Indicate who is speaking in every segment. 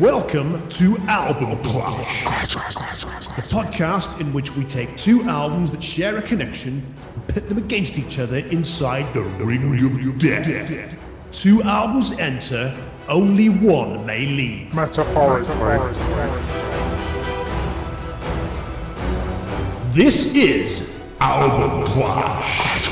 Speaker 1: Welcome to Album Clash, the podcast in which we take two albums that share a connection and pit them against each other inside the ring of death. Two albums enter, only one may leave.
Speaker 2: Metaphorically.
Speaker 1: This is Album Clash.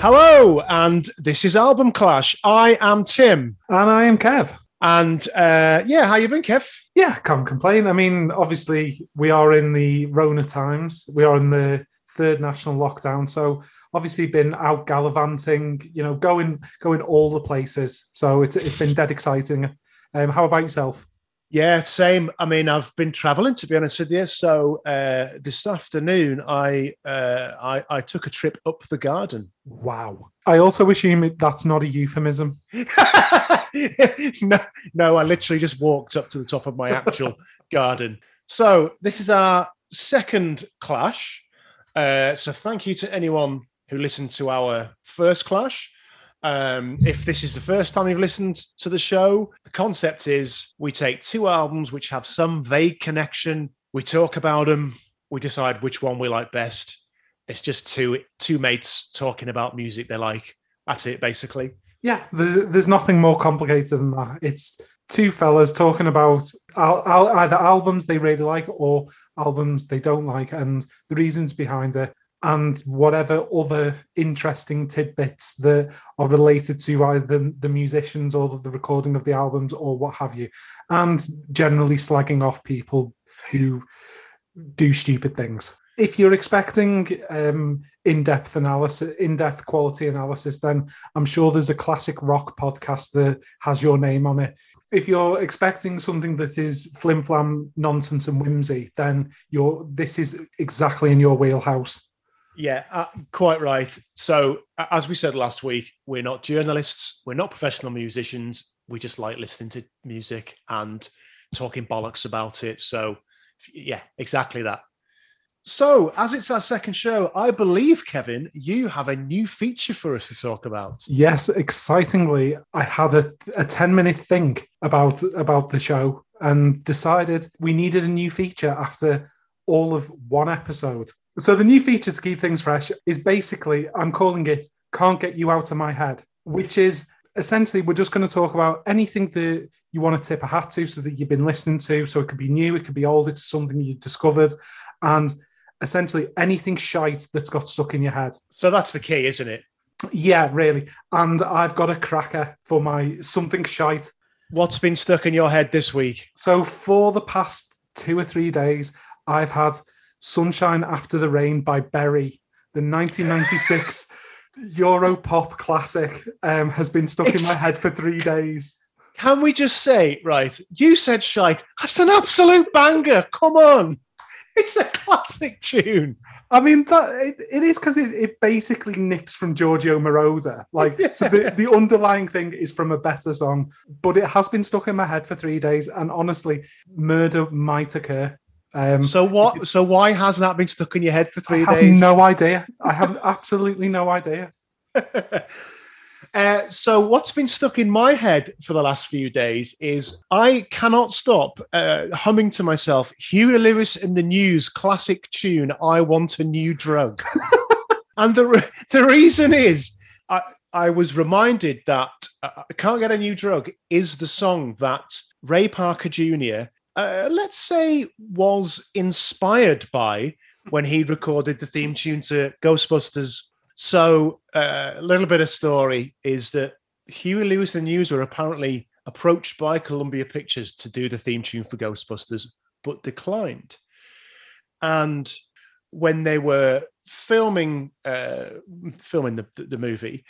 Speaker 1: Hello, and this is Album Clash. I am Tim,
Speaker 2: And I am Kev.
Speaker 1: And uh, yeah, how you been, Kev?
Speaker 2: Yeah, can't complain. I mean, obviously, we are in the Rona times. We are in the third national lockdown. So, obviously, been out gallivanting, you know, going going all the places. So, it's, it's been dead exciting. Um, how about yourself?
Speaker 1: Yeah, same. I mean, I've been traveling to be honest with you. So uh, this afternoon, I, uh, I I took a trip up the garden.
Speaker 2: Wow. I also assume that's not a euphemism.
Speaker 1: no, no, I literally just walked up to the top of my actual garden. So this is our second clash. Uh, so thank you to anyone who listened to our first clash. Um, if this is the first time you've listened to the show, the concept is we take two albums which have some vague connection. We talk about them. We decide which one we like best. It's just two two mates talking about music they like. That's it, basically.
Speaker 2: Yeah, there's, there's nothing more complicated than that. It's two fellas talking about al- al- either albums they really like or albums they don't like and the reasons behind it and whatever other interesting tidbits that are related to either the, musicians or the recording of the albums or what have you and generally slagging off people who do stupid things. If you're expecting um, in-depth analysis in-depth quality analysis then i'm sure there's a classic rock podcast that has your name on it. If you're expecting something that is flim flam nonsense and whimsy then you're this is exactly in your wheelhouse
Speaker 1: Yeah, uh, quite right. So, as we said last week, we're not journalists, we're not professional musicians. We just like listening to music and talking bollocks about it. So, yeah, exactly that. So, as it's our second show, I believe, Kevin, you have a new feature for us to talk about.
Speaker 2: yes excitingly i had a, a 10 minute think about about the show and decided we needed a new feature after all of one episode so the new feature to keep things fresh is basically i'm calling it can't get you out of my head which is essentially we're just going to talk about anything that you want to tip a hat to so that you've been listening to so it could be new it could be old it's something you discovered and essentially anything shite that's got stuck in your head
Speaker 1: So, that's the key, isn't it?
Speaker 2: yeah, really. And I've got a cracker for my something shite.
Speaker 1: What's been stuck in your head this week?
Speaker 2: So for the past two or three days, I've had Sunshine After the Rain by Berri, the 1996 Euro pop classic, um, has been stuck in my head for three days.
Speaker 1: Can we just say, right, you said shite. That's an absolute banger. Come on. It's a classic tune.
Speaker 2: I mean, that it, it is because it, it basically nicks from Giorgio Moroder. Like, so the, the underlying thing is from a better song, but it has been stuck in my head for three days. And honestly, murder might occur. Um,
Speaker 1: So what? So why has that been stuck in your head for three
Speaker 2: I have
Speaker 1: days?
Speaker 2: no idea. I have absolutely no idea.
Speaker 1: uh, so what's been stuck in my head for the last few days is I cannot stop uh, humming to myself Huey Lewis and the News classic tune "I Want a New Drug," and the re- the reason is I I was reminded that uh, "I Can't Get a New Drug" is the song that Ray Parker Jr. Uh, let's say was inspired by when he recorded the theme tune to Ghostbusters so uh, a little bit of story is that Huey Lewis and the News were apparently approached by Columbia Pictures to do the theme tune for Ghostbusters, but declined. And when they were filming uh, filming the, the movie,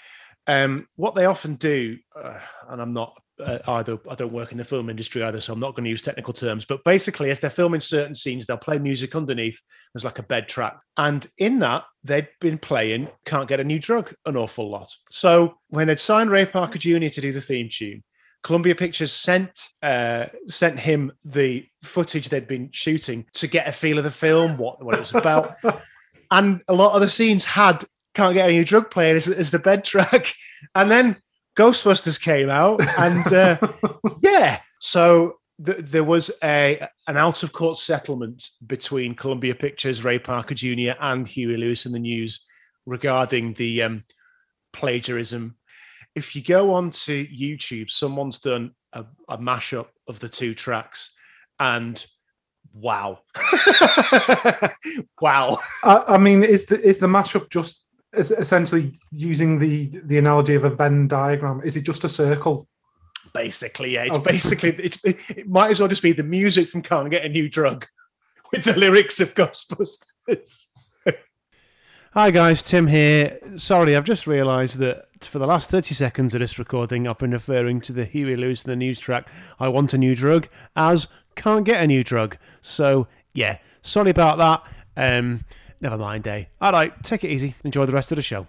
Speaker 1: um, what they often do, uh, and I'm not uh, either, I don't work in the film industry either, so I'm not going to use technical terms, but basically, as they're filming certain scenes, they'll play music underneath as like a bed track. And in that, they'd been playing Can't Get a New Drug an awful lot. So when they'd signed Ray Parker Jr. to do the theme tune, Columbia Pictures sent uh, sent him the footage they'd been shooting to get a feel of the film, what, what it was about. and a lot of the scenes had Can't Get a New Drug playing as, as the bed track. And then Ghostbusters came out, and uh, yeah. So th- there was a an out of court settlement between Columbia Pictures, Ray Parker Jr., and Huey Lewis and the News regarding the um, plagiarism. If you go onto YouTube, someone's done a, a mashup of the two tracks, and wow, wow.
Speaker 2: I, I mean, is the is the mashup just essentially using the the analogy of a Venn diagram? Is it just a circle?
Speaker 1: Basically, yeah. It's
Speaker 2: Okay.
Speaker 1: basically it's, it, it might as well just be the music from "Can't Get a New Drug" with the lyrics of Ghostbusters. Hi guys, Tim here. Sorry, I've just realised that for the last 30 seconds of this recording, I've been referring to the Huey Lewis and the news track I Want a New Drug as Can't Get a New Drug. So, yeah, sorry about that. Um, never mind, eh? All right, take it easy. Enjoy the rest of the show.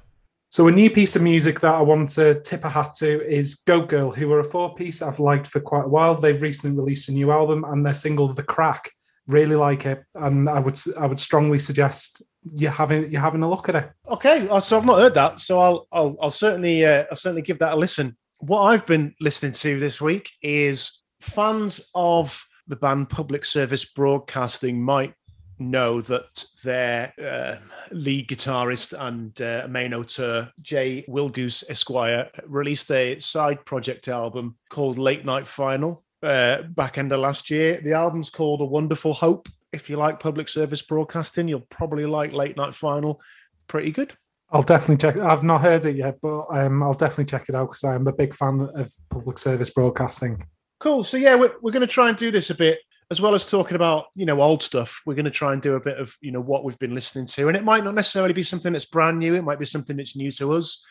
Speaker 2: So a new piece of music that I want to tip a hat to is Goat Girl, who are a four piece I've liked for quite a while. They've recently released a new album and their single The Crack. Really like it, and I would I would strongly suggest you having you having a look at it.
Speaker 1: Okay, uh, so I've not heard that, so I'll I'll, I'll certainly uh, I'll certainly give that a listen. What I've been listening to this week is fans of the band Public Service Broadcasting might know that their uh, lead guitarist and uh, main auteur Jay Willgoose Esquire released a side project album called Late Night Final uh, back end of last year. The album's called A Wonderful Hope. If you like public service broadcasting, you'll probably like Late Night Final. Pretty good.
Speaker 2: I'll definitely check. I've not heard it yet, but um, I'll definitely check it out because I am a big fan of public service broadcasting.
Speaker 1: Cool. So yeah, we're, we're going to try and do this a bit as well as talking about you know old stuff. We're going to try and do a bit of you know what we've been listening to, and it might not necessarily be something that's brand new. It might be something that's new to us.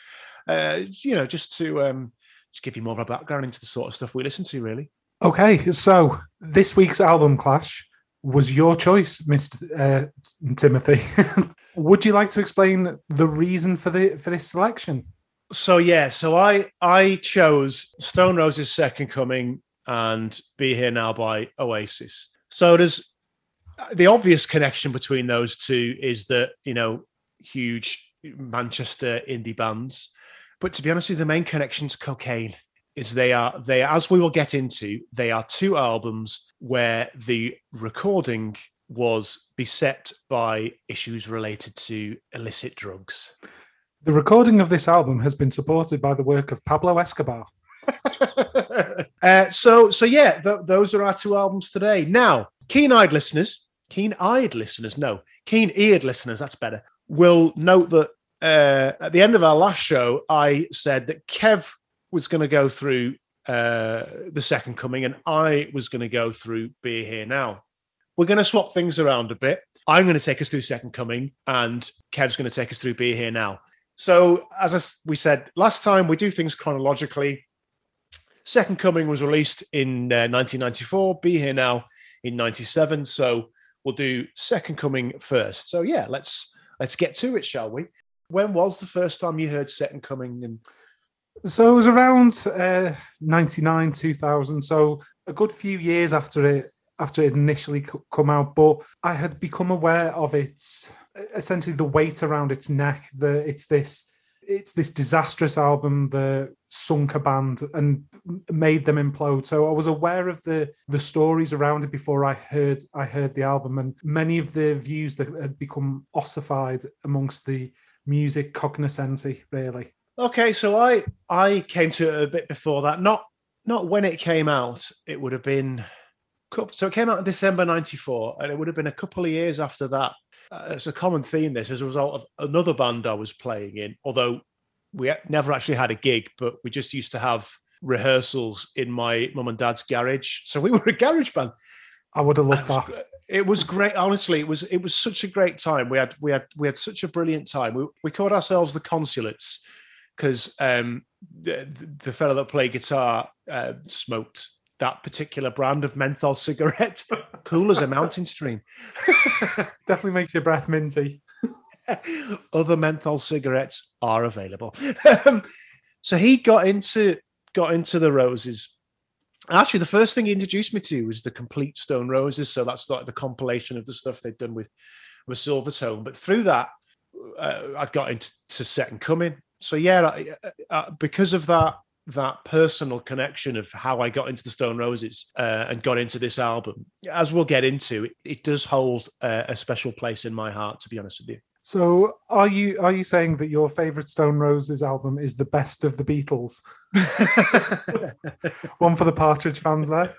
Speaker 1: Uh, you know, just to um, just give you more of a background into the sort of stuff we listen to. Really.
Speaker 2: Okay, so this week's album clash was your choice, Mr. Uh, Timothy. Would you like to explain the reason for the for this selection?
Speaker 1: So yeah, so I I chose Stone Roses' Second Coming and Be Here Now by Oasis. So there's uh, the obvious connection between those two is that you know huge Manchester indie bands, but to be honest with you, the main connection to cocaine. Is they are they as we will get into they are two albums where the recording was beset by issues related to illicit drugs.
Speaker 2: The recording of this album has been supported by the work of Pablo Escobar.
Speaker 1: uh, so so yeah, th- those are our two albums today. Now, keen-eyed listeners, keen-eyed listeners, no, keen-eared listeners, that's better. Will note that uh, at the end of our last show, I said that Kev was going to go through uh, the Second Coming, and I was going to go through Be Here Now. We're going to swap things around a bit. I'm going to take us through Second Coming, and Kev's going to take us through Be Here Now. So, as we said last time, we do things chronologically. Second Coming was released in uh, 1994. Be Here Now in 97. So we'll do Second Coming first. So yeah, let's let's get to it, shall we? When was the first time you heard Second Coming? And
Speaker 2: So it was around uh, 99, 2000. So a good few years after it after it initially come out, but I had become aware of its essentially the weight around its neck. The it's this it's this disastrous album, that sunk a band, and made them implode. So I was aware of the the stories around it before I heard I heard the album, and many of the views that had become ossified amongst the music cognoscenti, really.
Speaker 1: okay, so I I came to it a bit before that. Not not when it came out. It would have been so it came out in December '94, and it would have been a couple of years after that. Uh, it's a common theme. This as a result of another band I was playing in, although we never actually had a gig, but we just used to have rehearsals in my mum and dad's garage. So we were a garage band.
Speaker 2: I would have loved that.
Speaker 1: It was great. Honestly, it was it was such a great time. We had we had we had such a brilliant time. We we called ourselves the Consulates because um, the, the fellow that played guitar uh, smoked that particular brand of menthol cigarette, cool as a mountain stream.
Speaker 2: Definitely makes your breath minty.
Speaker 1: Other menthol cigarettes are available. Um, so he got into got into the roses. Actually, the first thing he introduced me to was the complete Stone Roses. So that's like the compilation of the stuff they'd done with with Silvertone. But through that, uh, I got into to Second Coming. So yeah, I, uh, because of that, that personal connection of how I got into the Stone Roses uh, and got into this album, as we'll get into, it, it does hold uh, a special place in my heart. To be honest with you.
Speaker 2: So, are you are you saying that your favorite Stone Roses album is the best of the Beatles? One for the Partridge fans there.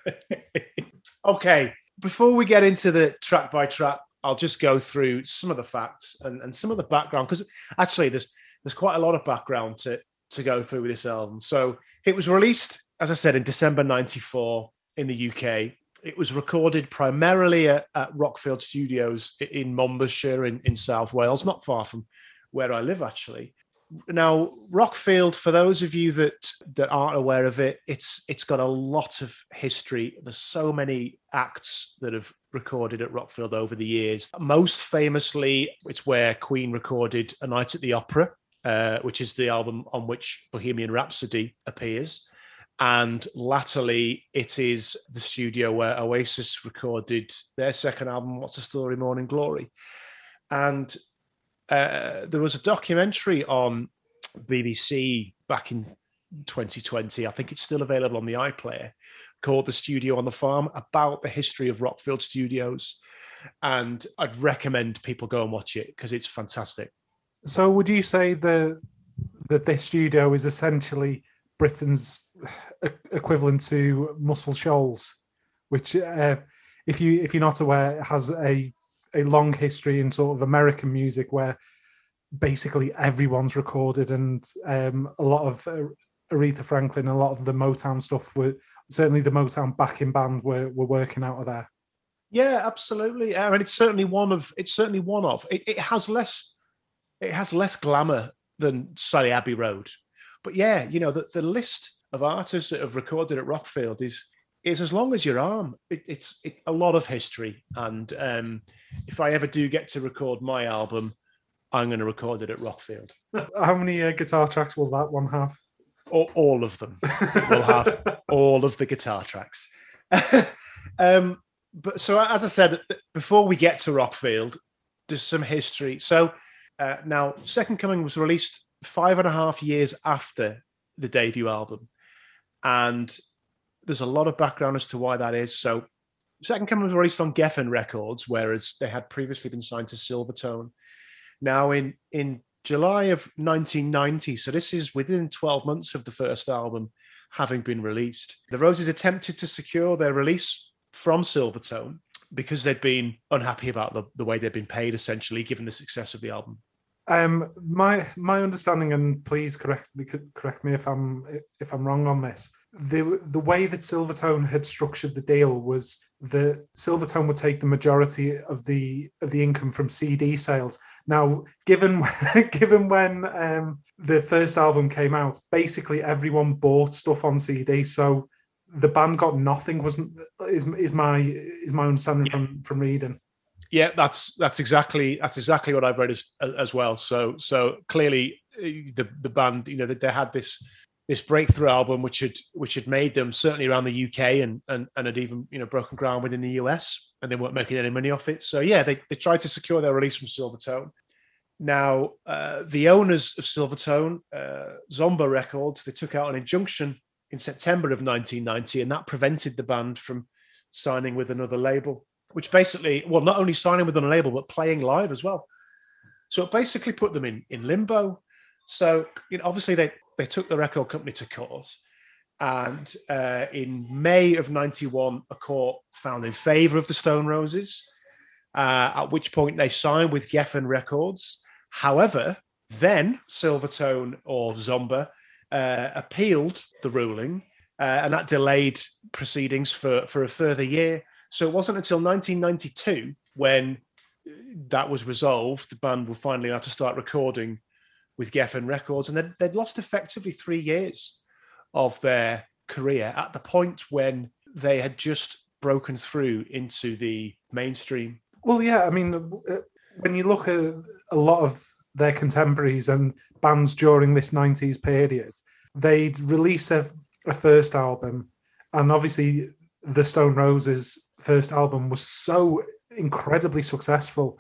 Speaker 1: okay, before we get into the track by track, I'll just go through some of the facts and, and some of the background because actually there's there's quite a lot of background to to go through with this album. So it was released, as I said, in December '94 in the UK. It was recorded primarily at, at Rockfield Studios in Monmouthshire in, in South Wales, not far from where I live actually. Now, Rockfield, for those of you that that aren't aware of it, it's it's got a lot of history. There's so many acts that have recorded at Rockfield over the years. Most famously, it's where Queen recorded A Night at the Opera, uh, which is the album on which Bohemian Rhapsody appears. And latterly, it is the studio where Oasis recorded their second album, What's the Story, Morning Glory. And uh, there was a documentary on BBC back in 2020. I think it's still available on the iPlayer called The Studio on the Farm about the history of Rockfield Studios. And I'd recommend people go and watch it because it's fantastic.
Speaker 2: So, would you say the, that this studio is essentially Britain's equivalent to Muscle Shoals, which, uh, if you if you're not aware, has a a long history in sort of American music where basically everyone's recorded, and um, a lot of uh, Aretha Franklin, a lot of the Motown stuff were certainly the Motown backing band were were working out of there.
Speaker 1: Yeah, absolutely. I mean, it's certainly one of it's certainly one of it, it has less it has less glamour than Sally Abbey Road, but yeah, you know the the list of artists that have recorded at Rockfield is is as long as your arm. It, it's it, a lot of history, and um, if I ever do get to record my album, I'm going to record it at Rockfield.
Speaker 2: How many uh, guitar tracks will that one have?
Speaker 1: All, all of them will have all of the guitar tracks. um, but so, as I said, before we get to Rockfield, there's some history. So uh, now, Second Coming was released five and a half years after the debut album, and there's a lot of background as to why that is. So, Second Coming was released on Geffen Records, whereas they had previously been signed to Silvertone. Now, in in July of 1990, so this is within 12 months of the first album having been released, the Roses attempted to secure their release from Silvertone because they'd been unhappy about the, the way they'd been paid, essentially, given the success of the album.
Speaker 2: Um, my my understanding, and please correct me correct me if I'm if I'm wrong on this. The the way that Silvertone had structured the deal was that Silvertone would take the majority of the of the income from CD sales. Now, given given when um, the first album came out, basically everyone bought stuff on CD, so the band got nothing. Was is is my is my understanding from from reading.
Speaker 1: Yeah, that's that's exactly that's exactly what I've read as as well. So so clearly uh, the the band, you know, that they had this this breakthrough album which had which had made them certainly around the UK and and and had even you know broken ground within the US and they weren't making any money off it. So yeah, they they tried to secure their release from Silvertone. Now uh, the owners of Silvertone, uh, Zomba Records, they took out an injunction in September of 1990, and that prevented the band from signing with another label which basically, well, not only signing with a label, but playing live as well. So it basically put them in, in limbo. So, you know, obviously they, they took the record company to court. And uh, in May of 91, a court found in favor of the Stone Roses, uh, at which point they signed with Geffen Records. However, then Silvertone or Zomba uh, appealed the ruling, uh, and that delayed proceedings for, for a further year. So it wasn't until 1992 when that was resolved, the band were finally allowed to start recording with Geffen Records, and they'd, they'd lost effectively three years of their career at the point when they had just broken through into the mainstream.
Speaker 2: Well, yeah, I mean, uh, when you look at a lot of their contemporaries and bands during this 90s period, they'd release a, a first album, and obviously the Stone Roses first album was so incredibly successful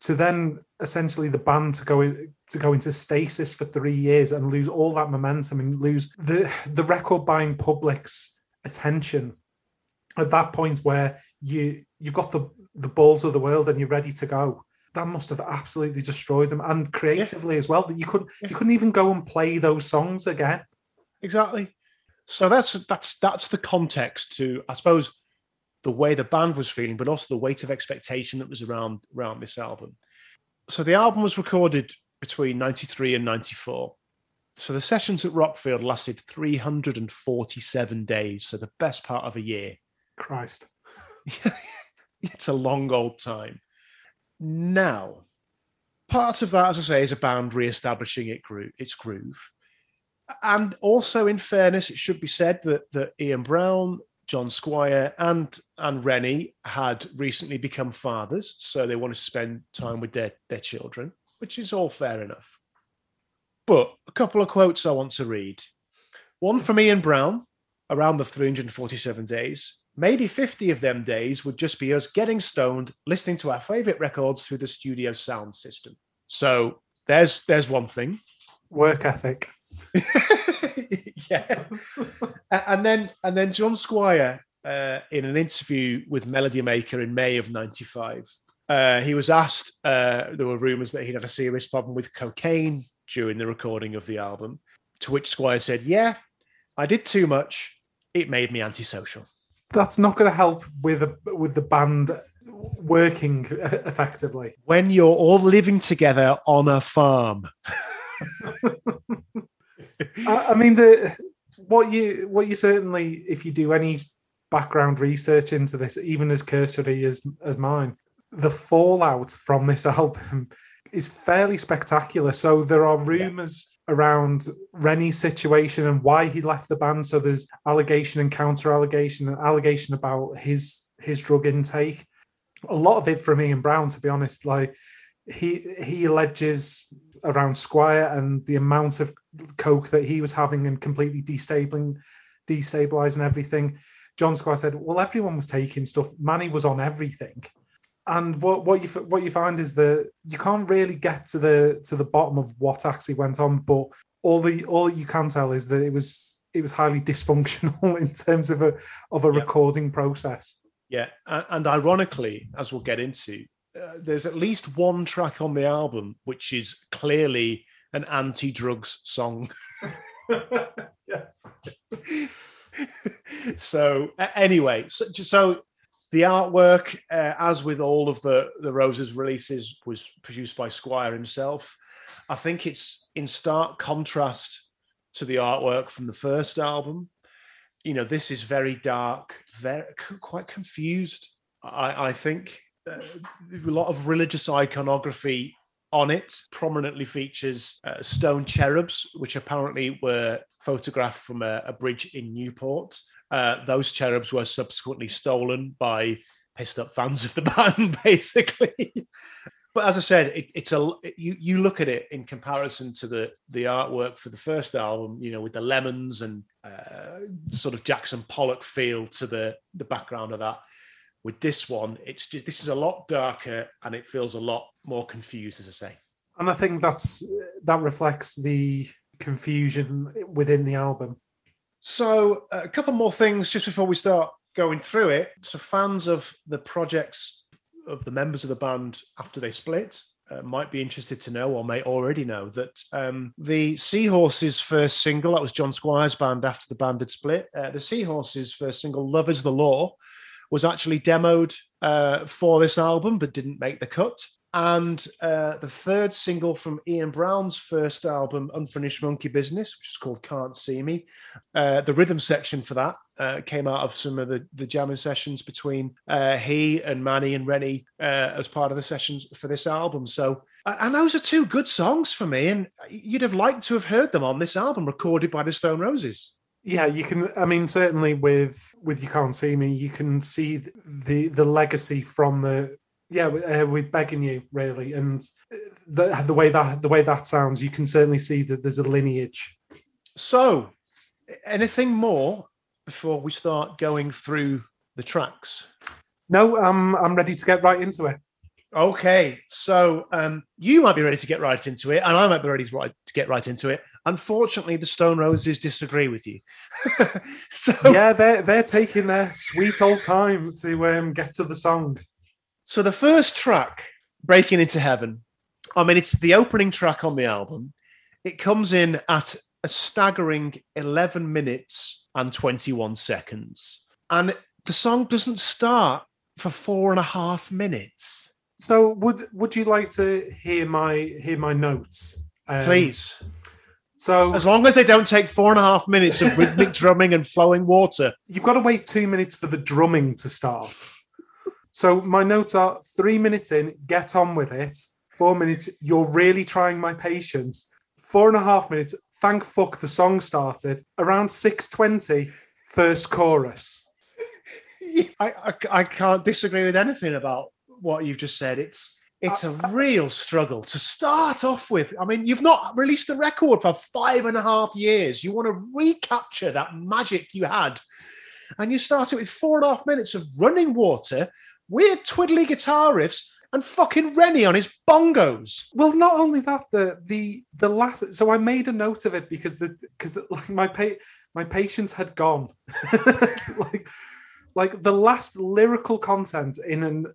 Speaker 2: to then essentially the band to go to go into stasis for three years and lose all that momentum and lose the the record buying public's attention. At that point where you you've got the the balls of the world and you're ready to go that must have absolutely destroyed them and creatively yeah. as well that you couldn't yeah. you couldn't even go and play those songs again.
Speaker 1: Exactly. So that's that's that's the context to i suppose the way the band was feeling but also the weight of expectation that was around around this album. So the album was recorded between 93 and 94 so the sessions at rockfield lasted 347 days so the best part of a year.
Speaker 2: Christ.
Speaker 1: It's a long old time now, part of that, as I say, is a band re-establishing it gro- its groove. And also, in fairness, it should be said that, that Ian Brown, John Squire, and and Reni had recently become fathers, so they wanted to spend time with their, their children, which is all fair enough. But a couple of quotes I want to read. One from Ian Brown around the 347 days. Maybe 50 of them days would just be us getting stoned, listening to our favorite records through the studio sound system. So there's there's one thing.
Speaker 2: Work ethic.
Speaker 1: yeah. and then and then John Squire uh, in an interview with Melody Maker in May of 95. Uh, he was asked, uh, there were rumors that he'd had a serious problem with cocaine during the recording of the album. To which Squire said, Yeah, I did too much. It made me antisocial
Speaker 2: that's not going to help with the with the band working effectively
Speaker 1: when you're all living together on a farm.
Speaker 2: I, I mean the what you what you certainly if you do any background research into this, even as cursory as as mine, the fallout from this album is fairly spectacular. So there are rumors around Reni's situation and why he left the band. So there's allegation and counter allegation, and allegation about his his drug intake. A lot of it from Ian Brown, to be honest. Like he he alleges around Squire and the amount of coke that he was having and completely destabilizing destabilizing everything. John Squire said, "Well, everyone was taking stuff. Mani was on everything." And what what you what you find is that you can't really get to the to the bottom of what actually went on but all the all you can tell is that it was it was highly dysfunctional in terms of a of a yeah. recording process.
Speaker 1: Yeah and, ironically as we'll get into uh, there's at least one track on the album which is clearly an anti-drugs song. Yes. So anyway so, so the artwork, uh, as with all of the the Roses releases, was produced by Squire himself. I think it's in stark contrast to the artwork from the first album. You know, this is very dark, very quite confused. I, I think uh, a lot of religious iconography on it prominently features uh, stone cherubs, which apparently were photographed from a, a bridge in Newport. Uh, those cherubs were subsequently stolen by pissed up fans of the band, basically. but as I said, it, it's a you you look at it in comparison to the the artwork for the first album, you know, with the lemons and uh, sort of Jackson Pollock feel to the the background of that. With this one, it's just this is a lot darker and it feels a lot more confused, as I say.
Speaker 2: And I think that's that reflects the confusion within the album
Speaker 1: so, uh, a couple more things just before we start going through it. So, fans of the projects of the members of the band after they split uh, might be interested to know, or may already know, that um, the Seahorses' first single, that was John Squire's band after the band had split, uh, the Seahorses' first single, Love is the Law, was actually demoed uh, for this album but didn't make the cut. And uh, the third single from Ian Brown's first album, Unfinished Monkey Business, which is called Can't See Me, uh, the rhythm section for that uh, came out of some of the, the jamming sessions between uh, he and Mani and Reni uh, as part of the sessions for this album. So, and those are two good songs for me. And you'd have liked to have heard them on this album recorded by the Stone Roses.
Speaker 2: Yeah, you can. I mean, certainly with with you can't see me, you can see the the legacy from the yeah, uh, with begging you really, and the the way that the way that sounds, you can certainly see that there's a lineage.
Speaker 1: So, anything more before we start going through the tracks?
Speaker 2: No, I'm I'm ready to get right into it.
Speaker 1: Okay, so um, you might be ready to get right into it, and I might be ready to, right, to get right into it. Unfortunately, the Stone Roses disagree with you. so
Speaker 2: Yeah, they're they're taking their sweet old time to um, get to the song.
Speaker 1: So the first track, Breaking Into Heaven, I mean, it's the opening track on the album. It comes in at a staggering 11 minutes and 21 seconds. And the song doesn't start for four and a half minutes.
Speaker 2: So would would you like to hear my hear my notes? Um,
Speaker 1: Please.
Speaker 2: So
Speaker 1: As long as they don't take four and a half minutes of rhythmic drumming and flowing water.
Speaker 2: you've got to wait two minutes for the drumming to start. So my notes are three minutes in, get on with it. Four minutes, you're really trying my patience. Four and a half minutes, thank fuck the song started. Around 6.20, first chorus.
Speaker 1: I, I, I can't disagree with anything about what you've just said. It's it's a real struggle to start off with. I mean, you've not released the record for five and a half years. You want to recapture that magic you had. And you start it with four and a half minutes of running water, weird twiddly guitar riffs, and fucking Reni on his bongos.
Speaker 2: Well, not only that, the the the last. So I made a note of it because the because like my pa- my patience had gone. like like the last lyrical content in an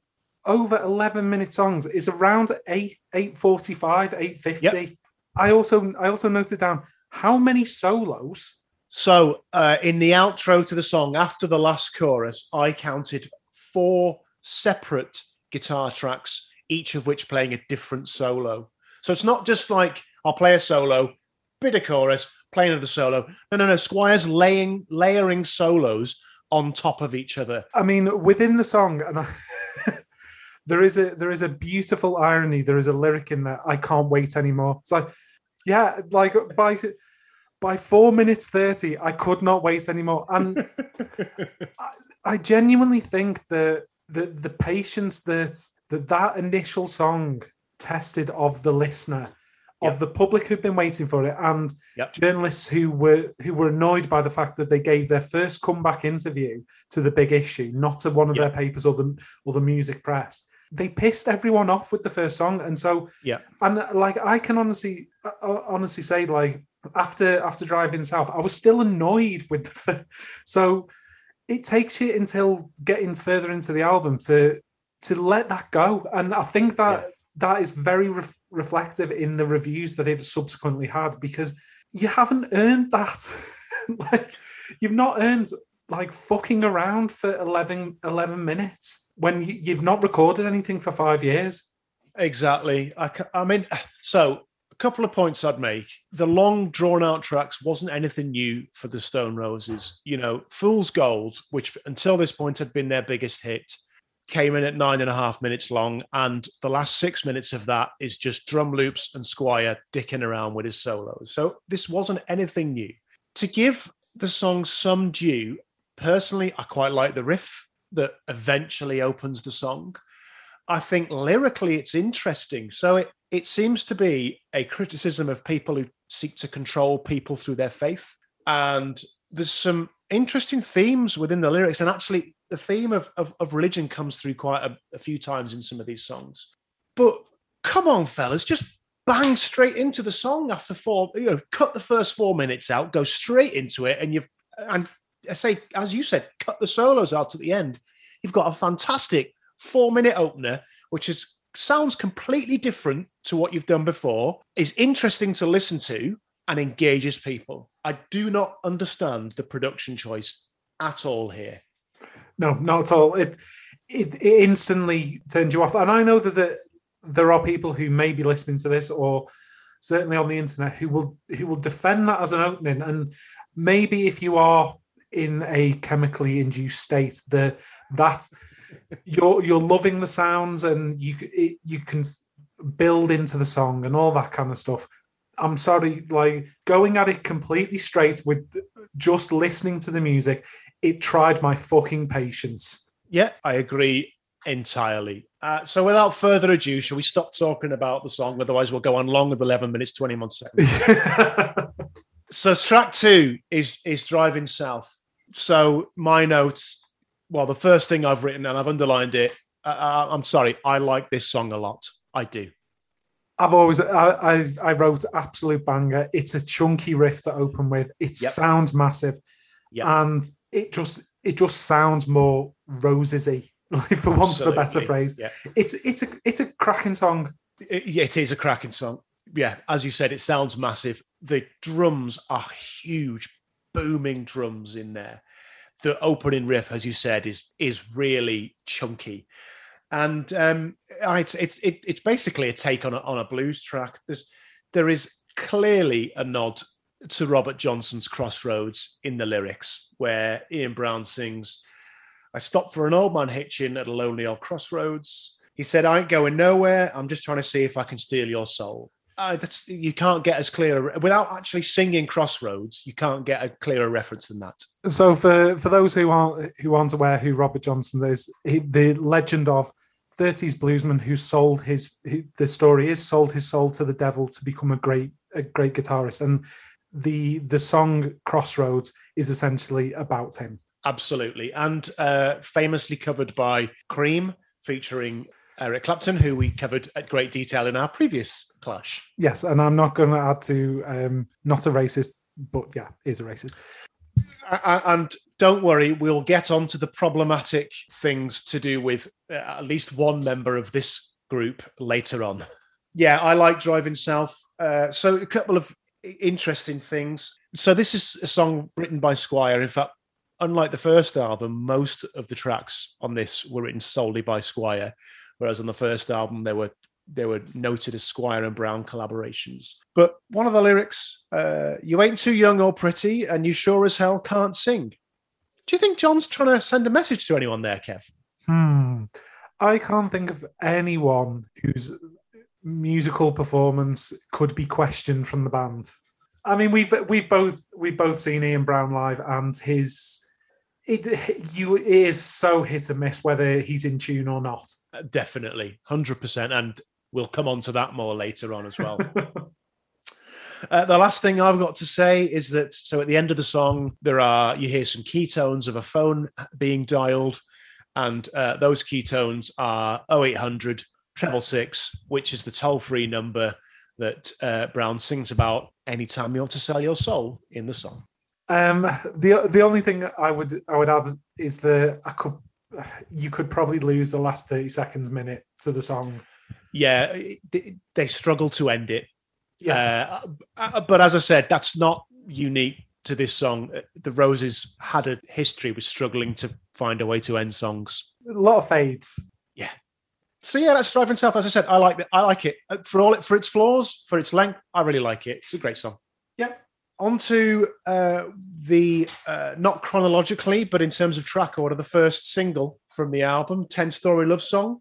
Speaker 2: over 11 minute songs is around 8 845 850 i also i also noted down how many solos
Speaker 1: So, uh, in the outro to the song, after the last chorus, I counted four separate guitar tracks, each of which playing a different solo. So it's not just like I'll play a solo, bit of chorus, play another solo. No, no, no. Squire's laying layering solos on top of each other.
Speaker 2: i mean within the song and I, there is a there is a beautiful irony there is a lyric in there i can't wait anymore it's like yeah like by by four minutes 30 i could not wait anymore and I genuinely think that the the patience that that that initial song tested of the listener, of
Speaker 1: Yep.
Speaker 2: the public who've been waiting for it, and
Speaker 1: Yep.
Speaker 2: journalists who were who were annoyed by the fact that they gave their first comeback interview to the big issue, not to one of
Speaker 1: Yep.
Speaker 2: their papers or the or the music press. They pissed everyone off with the first song, and so
Speaker 1: Yeah.
Speaker 2: and like I can honestly uh, honestly say like after after driving south, I was still annoyed with the fir- so it takes you until getting further into the album to to let that go. And i think that that is very ref- reflective in the reviews that it subsequently had because you haven't earned that. Like you've not earned like fucking around for 11 11 minutes when you, you've not recorded anything for five years.
Speaker 1: Exactly. I, I mean, so a couple of points I'd make. The long, drawn out tracks wasn't anything new for the Stone Roses. You know, Fool's Gold, which until this point had been their biggest hit, came in at nine and a half minutes long. And the last six minutes of that is just drum loops and Squire dicking around with his solos. So this wasn't anything new. To give the song some due, personally, I quite like the riff that eventually opens the song. I think lyrically it's interesting. So it, it seems to be a criticism of people who seek to control people through their faith. And there's some interesting themes within the lyrics. And actually, the theme of, of, of religion comes through quite a, a few times in some of these songs. But come on, fellas, just bang straight into the song after four, you know, cut the first four minutes out, go straight into it. And you've, and I say, as you said, cut the solos out at the end. You've got a fantastic four minute opener, which is sounds completely different to what you've done before, is interesting to listen to, and engages people. I do not understand the production choice at all here.
Speaker 2: No, not at all. It it, it instantly turns you off. And I know that the, there are people who may be listening to this, or certainly on the internet, who will who will defend that as an opening. And maybe if you are in a chemically induced state, the that you're you're loving the sounds and you it, you can build into the song and all that kind of stuff. I'm sorry, like going at it completely straight with just listening to the music it tried my fucking patience.
Speaker 1: Yeah, I agree entirely. Uh, so without further ado, shall we stop talking about the song? Otherwise, we'll go on long with 11 minutes, 21 seconds. so track two is is driving south. So my notes, well, the first thing I've written and I've underlined it, uh, I'm sorry, I like this song a lot. I do.
Speaker 2: I've always I, I I wrote absolute banger. It's a chunky riff to open with. It
Speaker 1: Yep.
Speaker 2: sounds massive,
Speaker 1: Yep.
Speaker 2: and it just it just sounds more rosesy, for want of a better phrase.
Speaker 1: Yeah.
Speaker 2: It's it's a it's a cracking song.
Speaker 1: It, yeah, it is a cracking song. Yeah, as you said, it sounds massive. The drums are huge, booming drums in there. The opening riff, as you said, is is really chunky, and um, it's it's it, it's basically a take on a, on a blues track. There's there is clearly a nod to Robert Johnson's Crossroads in the lyrics, where Ian Brown sings, "I stopped for an old man hitching at a lonely old crossroads." He said, "I ain't going nowhere. I'm just trying to see if I can steal your soul." Uh, that's you can't get as clear without actually singing Crossroads. You can't get a clearer reference than that.
Speaker 2: So for for those who aren't who aren't aware who Robert Johnson is, he, the legend of 30s bluesman who sold his, he, the story is sold his soul to the devil to become a great a great guitarist, and the the song Crossroads is essentially about him.
Speaker 1: Absolutely, and uh, famously covered by Cream, featuring Eric Clapton, who we covered at great detail in our previous clash.
Speaker 2: Yes, and I'm not going to add to um, not a racist, but yeah, is a racist.
Speaker 1: And don't worry, we'll get on to the problematic things to do with uh, at least one member of this group later on. Yeah, I like Driving South. Uh, so, a couple of interesting things. So, this is a song written by Squire. In fact, unlike the first album, most of the tracks on this were written solely by Squire, whereas on the first album, they were they were noted as Squire and Brown collaborations. But one of the lyrics, uh, "You ain't too young or pretty, and you sure as hell can't sing." Do you think John's trying to send a message to anyone there, Kev?
Speaker 2: Hmm. I can't think of anyone whose musical performance could be questioned from the band. I mean, we've we've both we've both seen Ian Brown live, and his it you it is so hit and miss whether he's in tune or not.
Speaker 1: Uh, Definitely, hundred percent, and we'll come on to that more later on as well. Uh, the last thing I've got to say is that so at the end of the song, there are you hear some key tones of a phone being dialed, and uh, those keytones are 0800 treble six, which is the toll free number that uh, Brown sings about anytime you want to sell your soul in the song.
Speaker 2: Um, the the only thing I would I would add is the I could you could probably lose the last thirty seconds minute to the song.
Speaker 1: Yeah, they, they struggle to end it.
Speaker 2: Yeah,
Speaker 1: Uh, uh, but as I said, that's not unique to this song. Uh, The Roses had a history with struggling to find a way to end songs.
Speaker 2: a lot of fades. Yeah.
Speaker 1: So yeah, that's Driving South. As I said, I like it. I like it Uh, for all it for its flaws, for its length. I really like it. It's a great song.
Speaker 2: Yeah.
Speaker 1: On to uh, the uh, not chronologically, but in terms of track order, the first single from the album, "10 Story Love Song."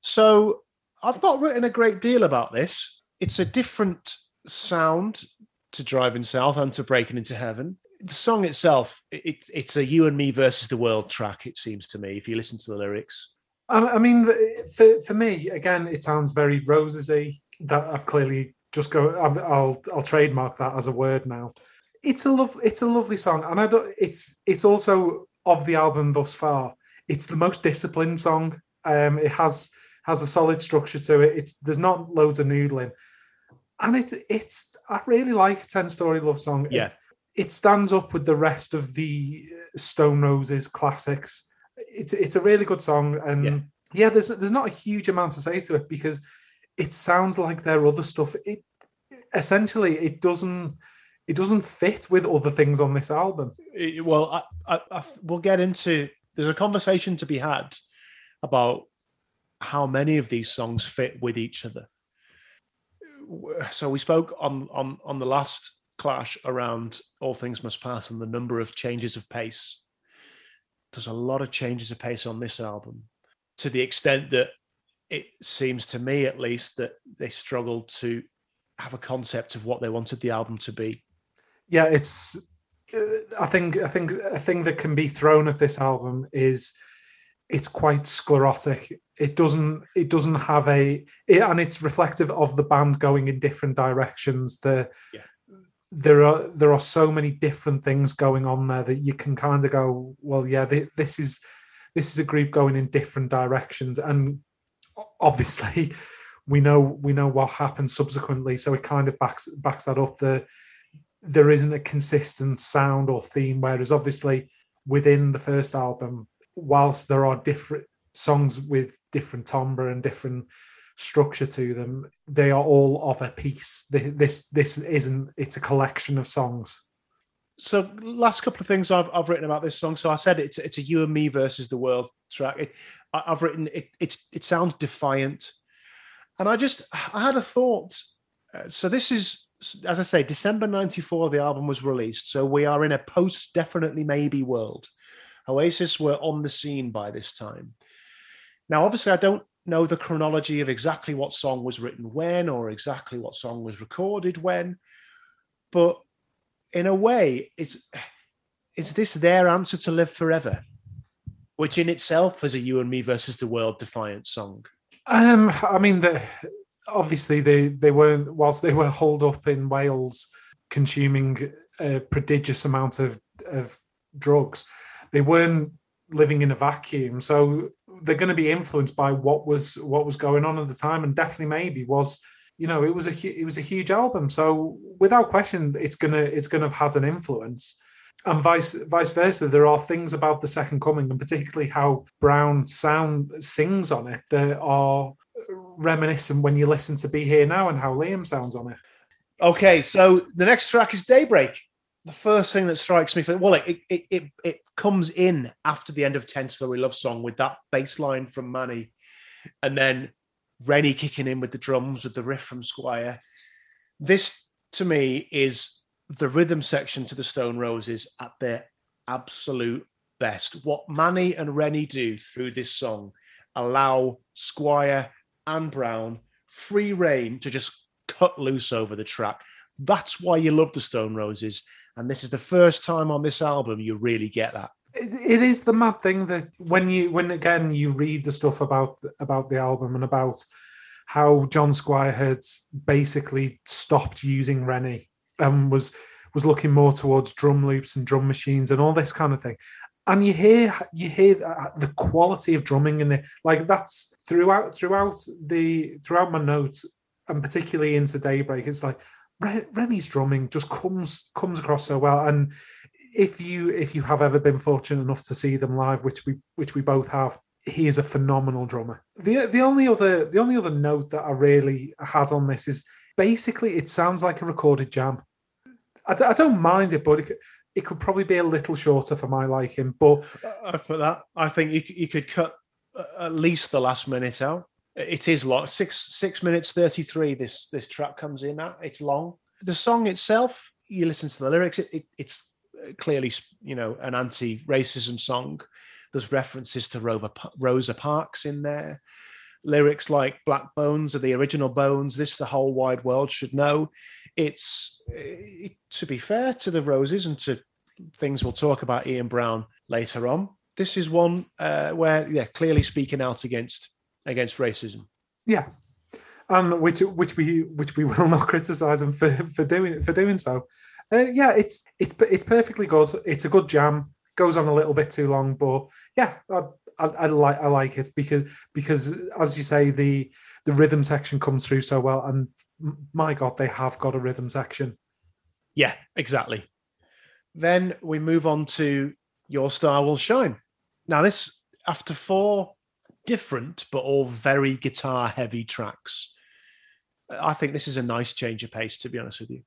Speaker 1: So I've not written a great deal about this. It's a different sound to Driving South and to Breaking into Heaven. The song itself, it, it's a you and me versus the world track. It seems to me, if you listen to the lyrics.
Speaker 2: I, mean, for, for me, again, it sounds very rosesy. That I've clearly just go. I'll I'll trademark that as a word now. It's a love. It's a lovely song, and I don't. It's it's also of the album thus far. It's the most disciplined song. Um, it has has a solid structure to it. It's there's not loads of noodling, and it's it's. I really like a ten story love song.
Speaker 1: Yeah.
Speaker 2: it stands up with the rest of the Stone Roses classics. It's it's a really good song, and
Speaker 1: Yeah.
Speaker 2: yeah, there's there's not a huge amount to say to it because it sounds like their other stuff. It essentially it doesn't it doesn't fit with other things on this album.
Speaker 1: It- well, I, I, I, we'll get into. There's a conversation to be had about how many of these songs fit with each other. So we spoke on on on the last clash around all things must pass and the number of changes of pace. There's a lot of changes of pace on this album, to the extent that it seems to me, at least, that they struggled to have a concept of what they wanted the album to be.
Speaker 2: Yeah, it's. uh, I think I think a thing that can be thrown at this album is it's quite sclerotic. It doesn't it doesn't have a it, and it's reflective of the band going in different directions. The
Speaker 1: Yeah.
Speaker 2: there are there are so many different things going on there that you can kind of go, well, yeah, thi- this is this is a group going in different directions, and obviously we know we know what happened subsequently, so it kind of backs backs that up. The there isn't a consistent sound or theme, whereas obviously within the first album, whilst there are different songs with different timbre and different structure to them, they are all of a piece. This this isn't. It's a collection of songs.
Speaker 1: So, last couple of things I've, I've written about this song. So, I said it's it's a you and me versus the world track. It, I, have written it. It's it sounds defiant, and I just I had a thought. Uh, so this is as I say, December '94. The album was released. So we are in a post definitely maybe world. Oasis were on the scene by this time. Now, obviously, I don't know the chronology of exactly what song was written when or exactly what song was recorded when, but in a way, it's is this their answer to live forever, which in itself is a you and me versus the world defiant song.
Speaker 2: Um, I mean, the, obviously they they weren't whilst they were holed up in Wales, consuming a prodigious amount of of drugs. They weren't living in a vacuum, so they're going to be influenced by what was what was going on at the time, and definitely maybe was you know it was a it was a huge album. So without question, it's gonna it's gonna have had an influence. And vice vice versa, there are things about the Second Coming, and particularly how Brown sound sings on it, that are reminiscent when you listen to "Be Here Now" and how Liam sounds on it.
Speaker 1: Okay, so the next track is "Daybreak." the first thing that strikes me for well, it it it, it comes in after the end of Ten Story Love Song with that bass line from Mani, and then Reni kicking in with the drums with the riff from Squire. This to me is the rhythm section to the Stone Roses at their absolute best. What Mani and Reni do through this song allow Squire and Brown free reign to just cut loose over the track. That's why you love the Stone Roses. And this is the first time on this album you really get that.
Speaker 2: It is the mad thing that when you when again you read the stuff about about the album and about how John Squire had basically stopped using Reni and was was looking more towards drum loops and drum machines and all this kind of thing. And you hear you hear uh, the quality of drumming in it, like that's throughout throughout the throughout my notes and particularly into Daybreak. It's like Reni's drumming just comes comes across so well. And if you if you have ever been fortunate enough to see them live, which we which we both have, he is a phenomenal drummer. The the only other the only other note that I really had on this is basically it sounds like a recorded jam. I, I don't mind it, but it, it could probably be a little shorter for my liking. But
Speaker 1: I put that. I think you you could cut at least the last minute out. It is long, six six minutes thirty three. This this track comes in at. It's long. The song itself, you listen to the lyrics. It, it, it's clearly you know an anti racism song. There's references to Rover, Rosa Parks in there. Lyrics like "Black Bones" are the original Bones. This the whole wide world should know. It's it, to be fair to the Roses and to things we'll talk about Ian Brown later on. This is one uh, where, yeah, clearly speaking out against against racism.
Speaker 2: Yeah, and which which we which we will not criticize them for for doing for doing so. Uh, yeah, it's it's it's perfectly good. It's a good jam. Goes on a little bit too long, but yeah, I, I, I like I like it because because as you say the the rhythm section comes through so well, and my God, they have got a rhythm section.
Speaker 1: Yeah, exactly. Then we move on to Your Star Will Shine. Now, this after four different but all very guitar heavy tracks. I think this is a nice change of pace, to be honest with you.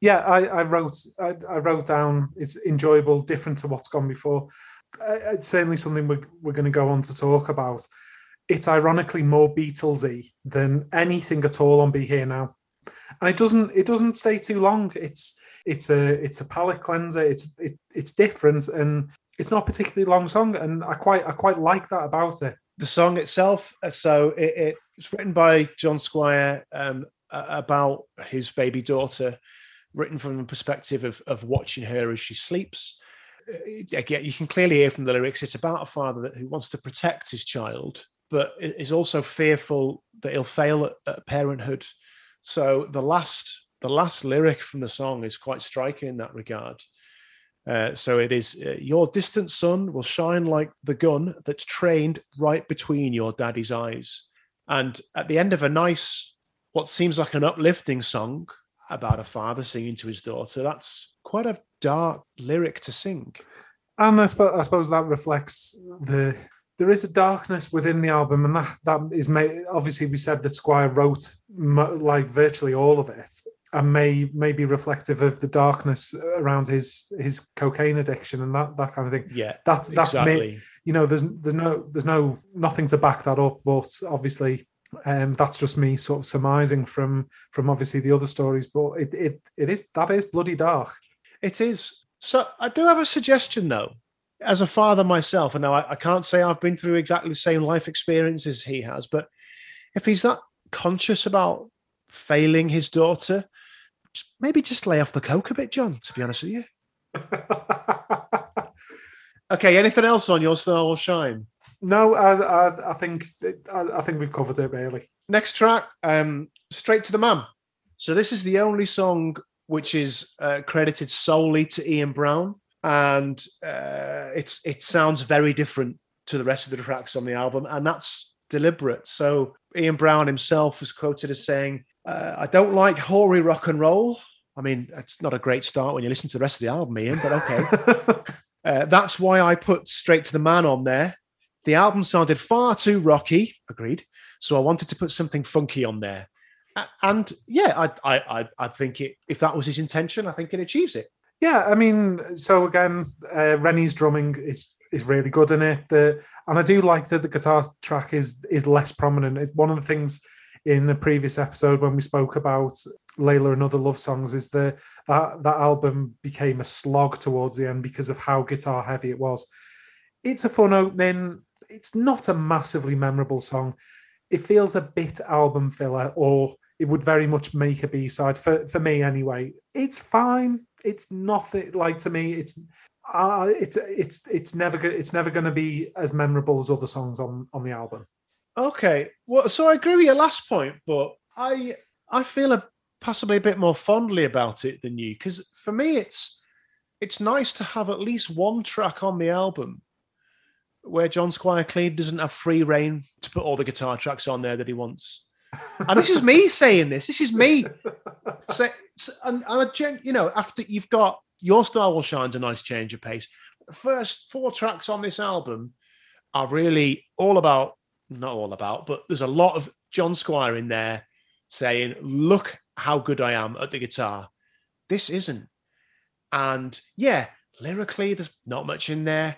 Speaker 2: Yeah, I, I wrote I, I, wrote down it's enjoyable, different to what's gone before. It's certainly something we're, we're going to go on to talk about. It's ironically more Beatlesy than anything at all on Be Here Now, and it doesn't it doesn't stay too long. It's it's a it's a palate cleanser. It's it, it's different and it's not a particularly long song, and I quite I quite like that about it.
Speaker 1: The song itself, uh, so it, it's written by John Squire um, about his baby daughter, written from the perspective of of watching her as she sleeps. Uh, again, you can clearly hear from the lyrics it's about a father that, who wants to protect his child, but is also fearful that he'll fail at, at parenthood. So the last the last lyric from the song is quite striking in that regard Uh, so it is uh, your distant sun will shine like the gun that's trained right between your daddy's eyes. And at the end of a nice, what seems like an uplifting song about a father singing to his daughter, that's quite a dark lyric to sing.
Speaker 2: And I suppose, I suppose that reflects the there is a darkness within the album, and that that is made. Obviously, we said that Squire wrote like virtually all of it, and may may be reflective of the darkness around his his cocaine addiction and that that kind of thing.
Speaker 1: Yeah,
Speaker 2: that's that's exactly. me. You know, there's there's no there's no nothing to back that up, but obviously, um, that's just me sort of surmising from from obviously the other stories. But it it it is that is bloody dark.
Speaker 1: It is. So I do have a suggestion though as a father myself, and now I, I, can't say I've been through exactly the same life experiences he has, but if he's that conscious about failing his daughter, maybe just lay off the coke a bit, John. To be honest with you. okay. Anything else on your Star will shine?
Speaker 2: No, I, I, I think I, I, think we've covered it really.
Speaker 1: Next track, um, straight to the man. So this is the only song which is uh, credited solely to Ian Brown and uh, it's it sounds very different to the rest of the tracks on the album, and that's deliberate. So Ian Brown himself is quoted as saying, uh, "I don't like hoary rock and roll." I mean, it's not a great start when you listen to the rest of the album, Ian, but okay. uh, that's why I put Straight to the Man on there. The album sounded far too rocky, agreed. So I wanted to put something funky on there. And yeah, I, I, I think it, if that was his intention, I think it achieves it.
Speaker 2: Yeah, I mean, so again, uh, Reni's drumming is is really good in it. The, and I do like that the guitar track is is less prominent. It's one of the things in the previous episode when we spoke about Layla and other love songs is that that that album became a slog towards the end because of how guitar heavy it was. It's a fun opening. It's not a massively memorable song. It feels a bit album filler, or it would very much make a B side for for me anyway. It's fine it's nothing like to me. It's uh, it's it's it's never it's never going to be as memorable as other songs on on the album.
Speaker 1: Okay, well, so I agree with your last point, but I I feel a, possibly a bit more fondly about it than you because for me it's it's nice to have at least one track on the album where John Squire Clean doesn't have free reign to put all the guitar tracks on there that he wants. And this is me saying this. This is me. So, and, and you know, after you've got your Star Will Shine's a nice change of pace. The first four tracks on this album are really all about, not all about, but there's a lot of John Squire in there saying, Look how good I am at the guitar. This isn't. And yeah, lyrically, there's not much in there.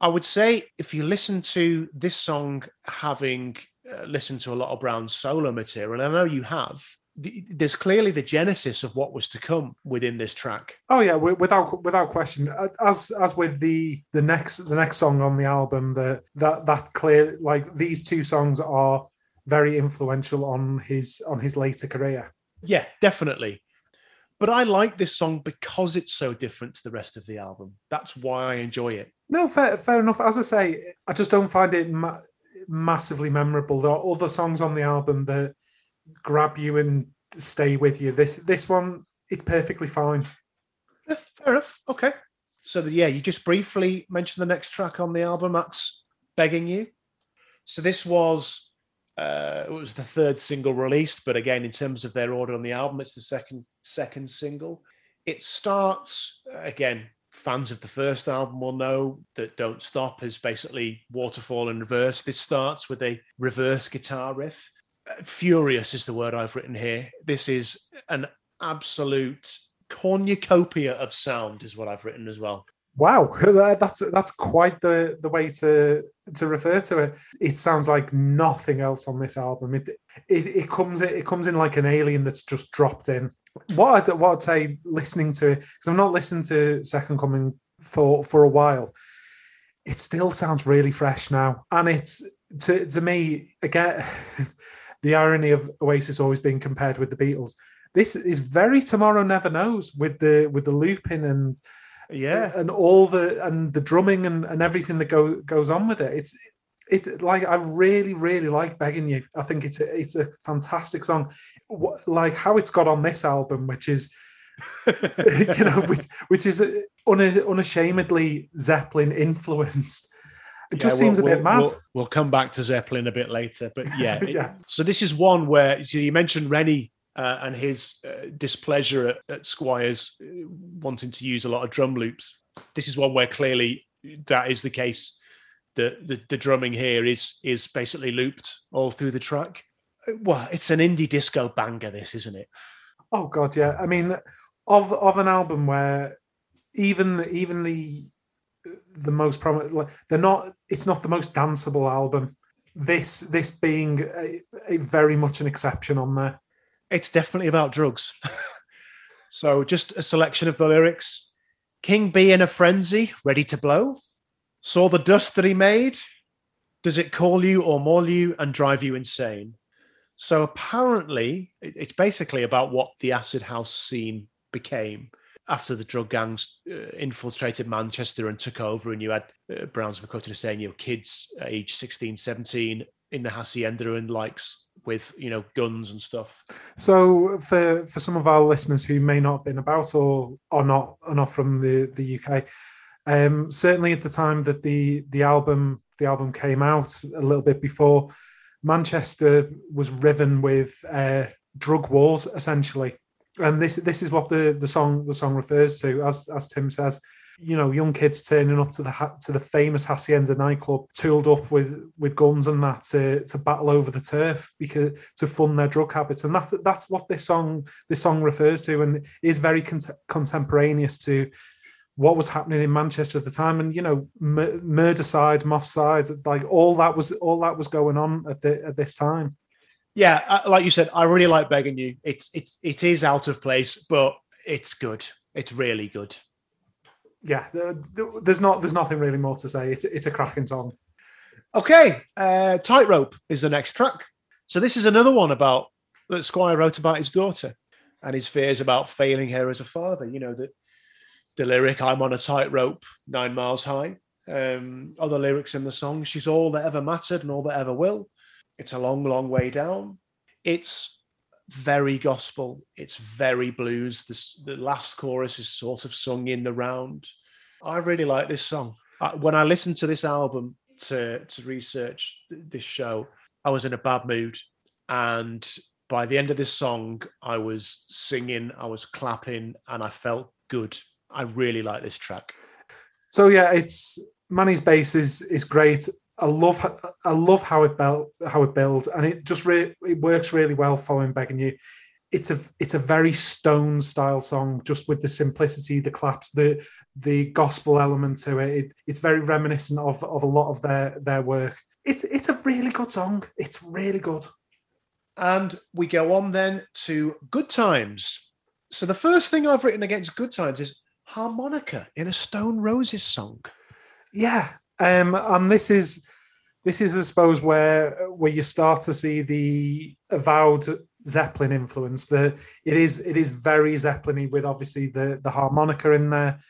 Speaker 1: I would say if you listen to this song having uh, listened to a lot of Brown's solo material, and I know you have, there's clearly the genesis of what was to come within this track.
Speaker 2: Oh yeah, without without question. As as with the the next the next song on the album, the that that clear like these two songs are very influential on his on his later career.
Speaker 1: Yeah, definitely. But I like this song because it's so different to the rest of the album. That's why I enjoy it.
Speaker 2: No, fair, fair enough. As I say, I just don't find it ma- massively memorable. There are other songs on the album that grab you and stay with you. This this one, it's perfectly fine.
Speaker 1: Yeah, fair enough. Okay. So yeah, you just briefly mentioned the next track on the album. That's begging you. So this was uh, it was the third single released, but again, in terms of their order on the album, it's the second second single. It starts again. Fans of the first album will know that "Don't Stop" is basically waterfall in reverse. This starts with a reverse guitar riff uh, furious is the word I've written here. This is an absolute cornucopia of sound, is what I've written as well.
Speaker 2: Wow, that's that's quite the the way to to refer to it. It sounds like nothing else on this album. It it, it comes it comes in like an alien that's just dropped in. What I'd, what I'd say listening to it because I've not listened to Second Coming for for a while. It still sounds really fresh now, and it's to to me again. the irony of Oasis always being compared with the Beatles. This is very Tomorrow Never Knows with the with the looping and
Speaker 1: yeah
Speaker 2: and all the and the drumming and, and everything that go, goes on with it. It's it like I really really like begging you. I think it's a, it's a fantastic song. Like how it's got on this album, which is you know, which, which is unashamedly Zeppelin influenced. It just
Speaker 1: we'll,
Speaker 2: seems a bit
Speaker 1: we'll,
Speaker 2: mad.
Speaker 1: We'll, we'll, come back to Zeppelin a bit later, but yeah.
Speaker 2: yeah.
Speaker 1: so this is one where so you mentioned Reni uh, and his uh, displeasure at, at Squires uh, wanting to use a lot of drum loops. This is one where clearly that is the case. The, the, the drumming here is is basically looped all through the track. Well, it's an indie disco banger, this isn't it?
Speaker 2: Oh god, yeah. I mean, of of an album where even even the the most prominent, they're not. It's not the most danceable album. This this being a, a very much an exception on there.
Speaker 1: It's definitely about drugs. so, just a selection of the lyrics: King B in a frenzy, ready to blow. Saw the dust that he made. Does it call you or maul you and drive you insane? So apparently, it's basically about what the acid house scene became after the drug gangs uh, infiltrated Manchester and took over, and you had uh, Browns quoted as saying, you know, kids age 16, 17 in the hacienda and likes with you know guns and stuff.
Speaker 2: So for for some of our listeners who may not have been about or are not are not from the the UK, um, certainly at the time that the the album the album came out a little bit before Manchester was riven with uh, drug wars, essentially, and this this is what the the song the song refers to, as as Tim says. You know, young kids turning up to the to the famous hacienda nightclub, tooled up with with guns and that to to battle over the turf because to fund their drug habits, and that that's what this song this song refers to, and is very con- contemporaneous to what was happening in Manchester at the time, and you know, M- Murderside, Moss Side, like all that was all that was going on at the at this time.
Speaker 1: Yeah, uh, like you said, I really like begging you. It's it's it is out of place, but it's good. It's really good.
Speaker 2: Yeah, there's not there's nothing really more to say. It's it's a cracking song.
Speaker 1: Okay, uh, Tightrope is the next track. So this is another one about that Squire wrote about his daughter and his fears about failing her as a father. You know that the lyric "I'm on a tightrope, nine miles high." Um, other lyrics in the song: "She's all that ever mattered and all that ever will." It's a long, long way down. It's very gospel. It's very blues. This, the last chorus is sort of sung in the round. I really like this song. I, when I listened to this album to to research this show, I was in a bad mood, and by the end of this song, I was singing, I was clapping, and I felt good. I really like this track.
Speaker 2: So yeah, it's Mani's bass is is great. I love I love how it built how it builds, and it just re- it works really well following begging you. It's a it's a very Stone style song, just with the simplicity, the claps, the the gospel element to it. it. It's very reminiscent of of a lot of their their work. It's it's a really good song. It's really good.
Speaker 1: And we go on then to Good Times. So the first thing I've written against Good Times is harmonica in a Stone Roses song.
Speaker 2: Yeah, um, and this is this is, I suppose, where where you start to see the avowed Zeppelin influence. The it is it is very Zeppelin-y with obviously the the harmonica in there,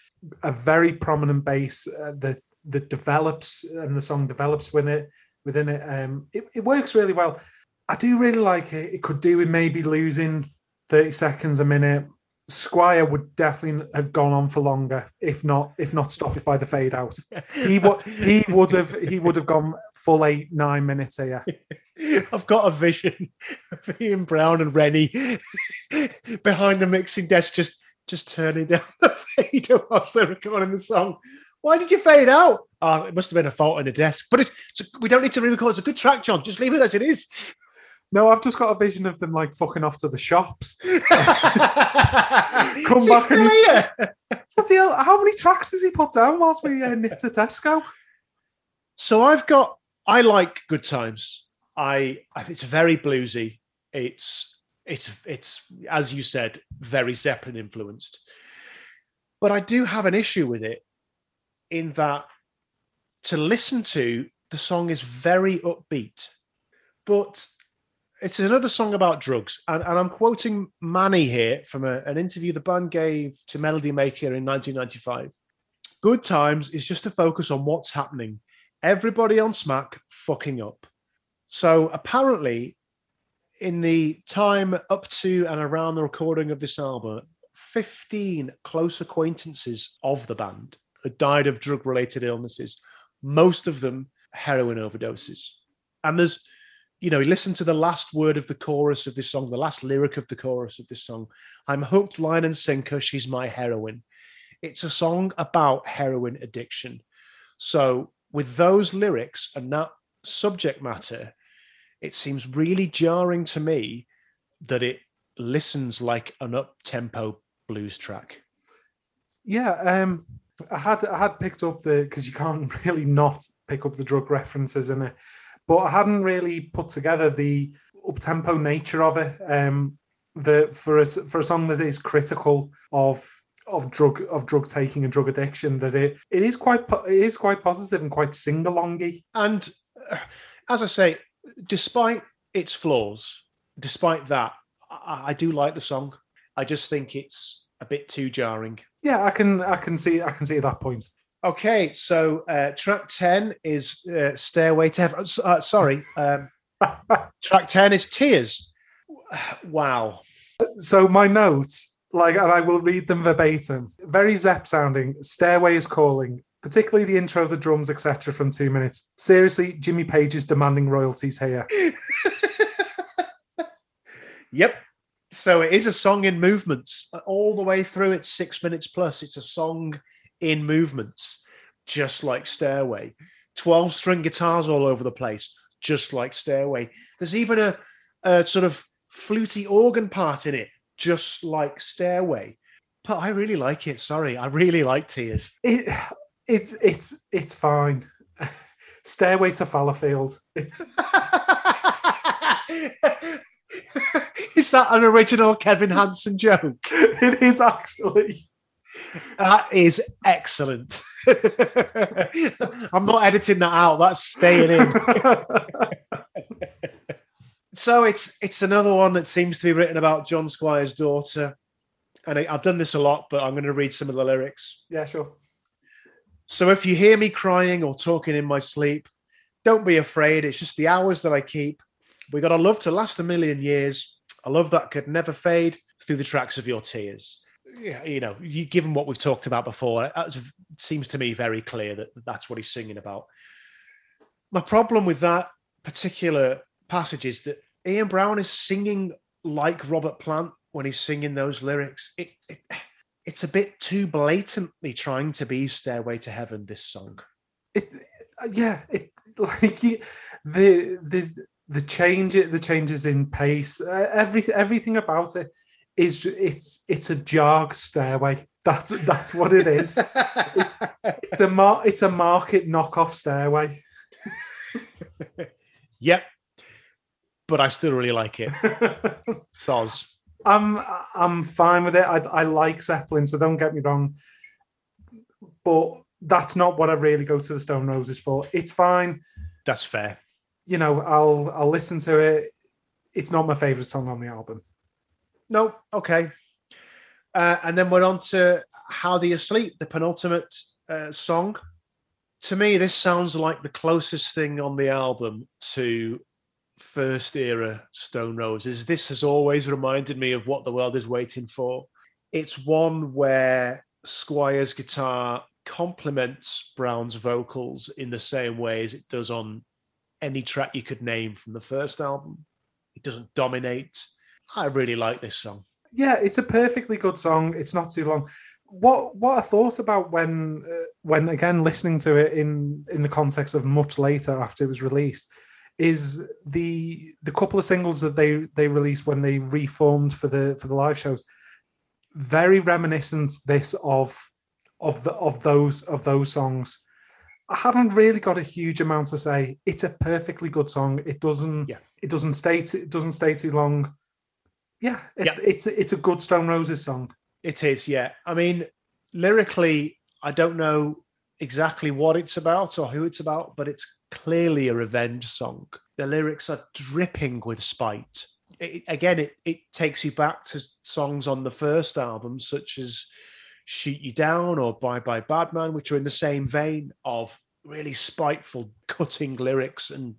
Speaker 2: a very prominent bass uh, that that develops and the song develops within it. Within it, um, it, it works really well. I do really like it. It could do with maybe losing thirty seconds a minute Squire would definitely have gone on for longer, if not if not stopped by the fade out. He would he would have he would have gone full eight nine minutes here.
Speaker 1: I've got a vision of Ian Brown and Reni behind the mixing desk, just just turning down the fader whilst they're recording the song. Why did you fade out? Oh, it must have been a fault in the desk. But we don't need to re-record. It's a good track, John. Just leave it as it is.
Speaker 2: No, I've just got a vision of them like fucking off to the shops. Come back and what hell, how many tracks does he put down whilst we uh, nip to Tesco?
Speaker 1: So I've got. I like Good Times. I, I it's very bluesy. It's it's it's as you said, very Zeppelin influenced. But I do have an issue with it in that to listen to the song is very upbeat, but it's another song about drugs. And, and I'm quoting Mani here from a, an interview the band gave to Melody Maker in 1995. Good Times is just a focus on what's happening. Everybody on Smack fucking up. So apparently, in the time up to and around the recording of this album, 15 close acquaintances of the band had died of drug related illnesses, most of them heroin overdoses. And there's, you know, listen to the last word of the chorus of this song, the last lyric of the chorus of this song. I'm hooked, line and sinker. She's my heroine. It's a song about heroin addiction. So, with those lyrics and that subject matter, it seems really jarring to me that it listens like an up tempo blues track.
Speaker 2: Yeah, um, I had I had picked up the because you can't really not pick up the drug references in it, but I hadn't really put together the up tempo nature of it. Um, the for a for a song that is critical of of drug of drug taking and drug addiction, that it it is quite it is quite positive and quite sing alongy.
Speaker 1: And uh, as I say, despite its flaws, despite that, I, I do like the song. I just think it's a bit too jarring.
Speaker 2: Yeah, I can I can see I can see that point.
Speaker 1: Okay, so uh, track ten is uh, "Stairway to Heaven." Uh, sorry, um, track ten is "Tears." Wow.
Speaker 2: So my notes, like, and I will read them verbatim. Very Zepp sounding. "Stairway is calling." Particularly the intro, of the drums, etc., from two minutes. Seriously, Jimmy Page is demanding royalties here.
Speaker 1: yep, so it is a song in movements all the way through. It's six minutes plus. It's a song in movements, just like Stairway. 12 string guitars all over the place, just like Stairway. There's even a, a sort of fluty organ part in it, just like Stairway. But I really like it. Sorry, I really like Tears.
Speaker 2: It, it's it's it's fine. Stairway to Fallowfield.
Speaker 1: is that an original Kevin Hansen joke?
Speaker 2: It is actually.
Speaker 1: That is excellent. I'm not editing that out. That's staying in. so it's it's another one that seems to be written about John Squire's daughter, and I, I've done this a lot, but I'm going to read some of the lyrics.
Speaker 2: Yeah, sure.
Speaker 1: So if you hear me crying or talking in my sleep, don't be afraid. It's just the hours that I keep. We got a love to last a million years. A love that could never fade through the tracks of your tears. You know, you, given what we've talked about before, it seems to me very clear that that's what he's singing about. My problem with that particular passage is that Ian Brown is singing like Robert Plant when he's singing those lyrics. It, it it's a bit too blatantly trying to be Stairway to Heaven. This song.
Speaker 2: It, yeah, it like you, the the the change the changes in pace, uh, every everything about it is it's it's a jog stairway. That's that's what it is. it's it's a mar- it's a market knockoff stairway.
Speaker 1: yep, but I still really like it. Soz.
Speaker 2: I'm I'm fine with it. I, I like Zeppelin, so don't get me wrong. But that's not what I really go to the Stone Roses for. It's fine.
Speaker 1: That's fair.
Speaker 2: You know, I'll I'll listen to it. It's not my favorite song on the album.
Speaker 1: No, okay. Uh, and then we're on to "How Do You Sleep," the penultimate uh, song. To me, this sounds like the closest thing on the album to first era Stone Roses. This has always reminded me of what the world is waiting for. It's one where Squire's guitar complements Brown's vocals in the same way as it does on any track you could name from the first album. It doesn't dominate. I really like this song.
Speaker 2: Yeah, it's a perfectly good song. It's not too long. What what I thought about when uh, when again listening to it in in the context of much later after it was released is the the couple of singles that they they released when they reformed for the for the live shows very reminiscent this of of the of those of those songs i haven't really got a huge amount to say it's a perfectly good song it doesn't
Speaker 1: yeah.
Speaker 2: it doesn't stay t- it doesn't stay too long yeah, it,
Speaker 1: yeah.
Speaker 2: it's it's a good stone roses song
Speaker 1: it is yeah i mean lyrically i don't know exactly what it's about or who it's about but it's clearly a revenge song. The lyrics are dripping with spite. It, again, it, it takes you back to songs on the first album, such as Shoot You Down or Bye Bye Badman, which are in the same vein of really spiteful, cutting lyrics. And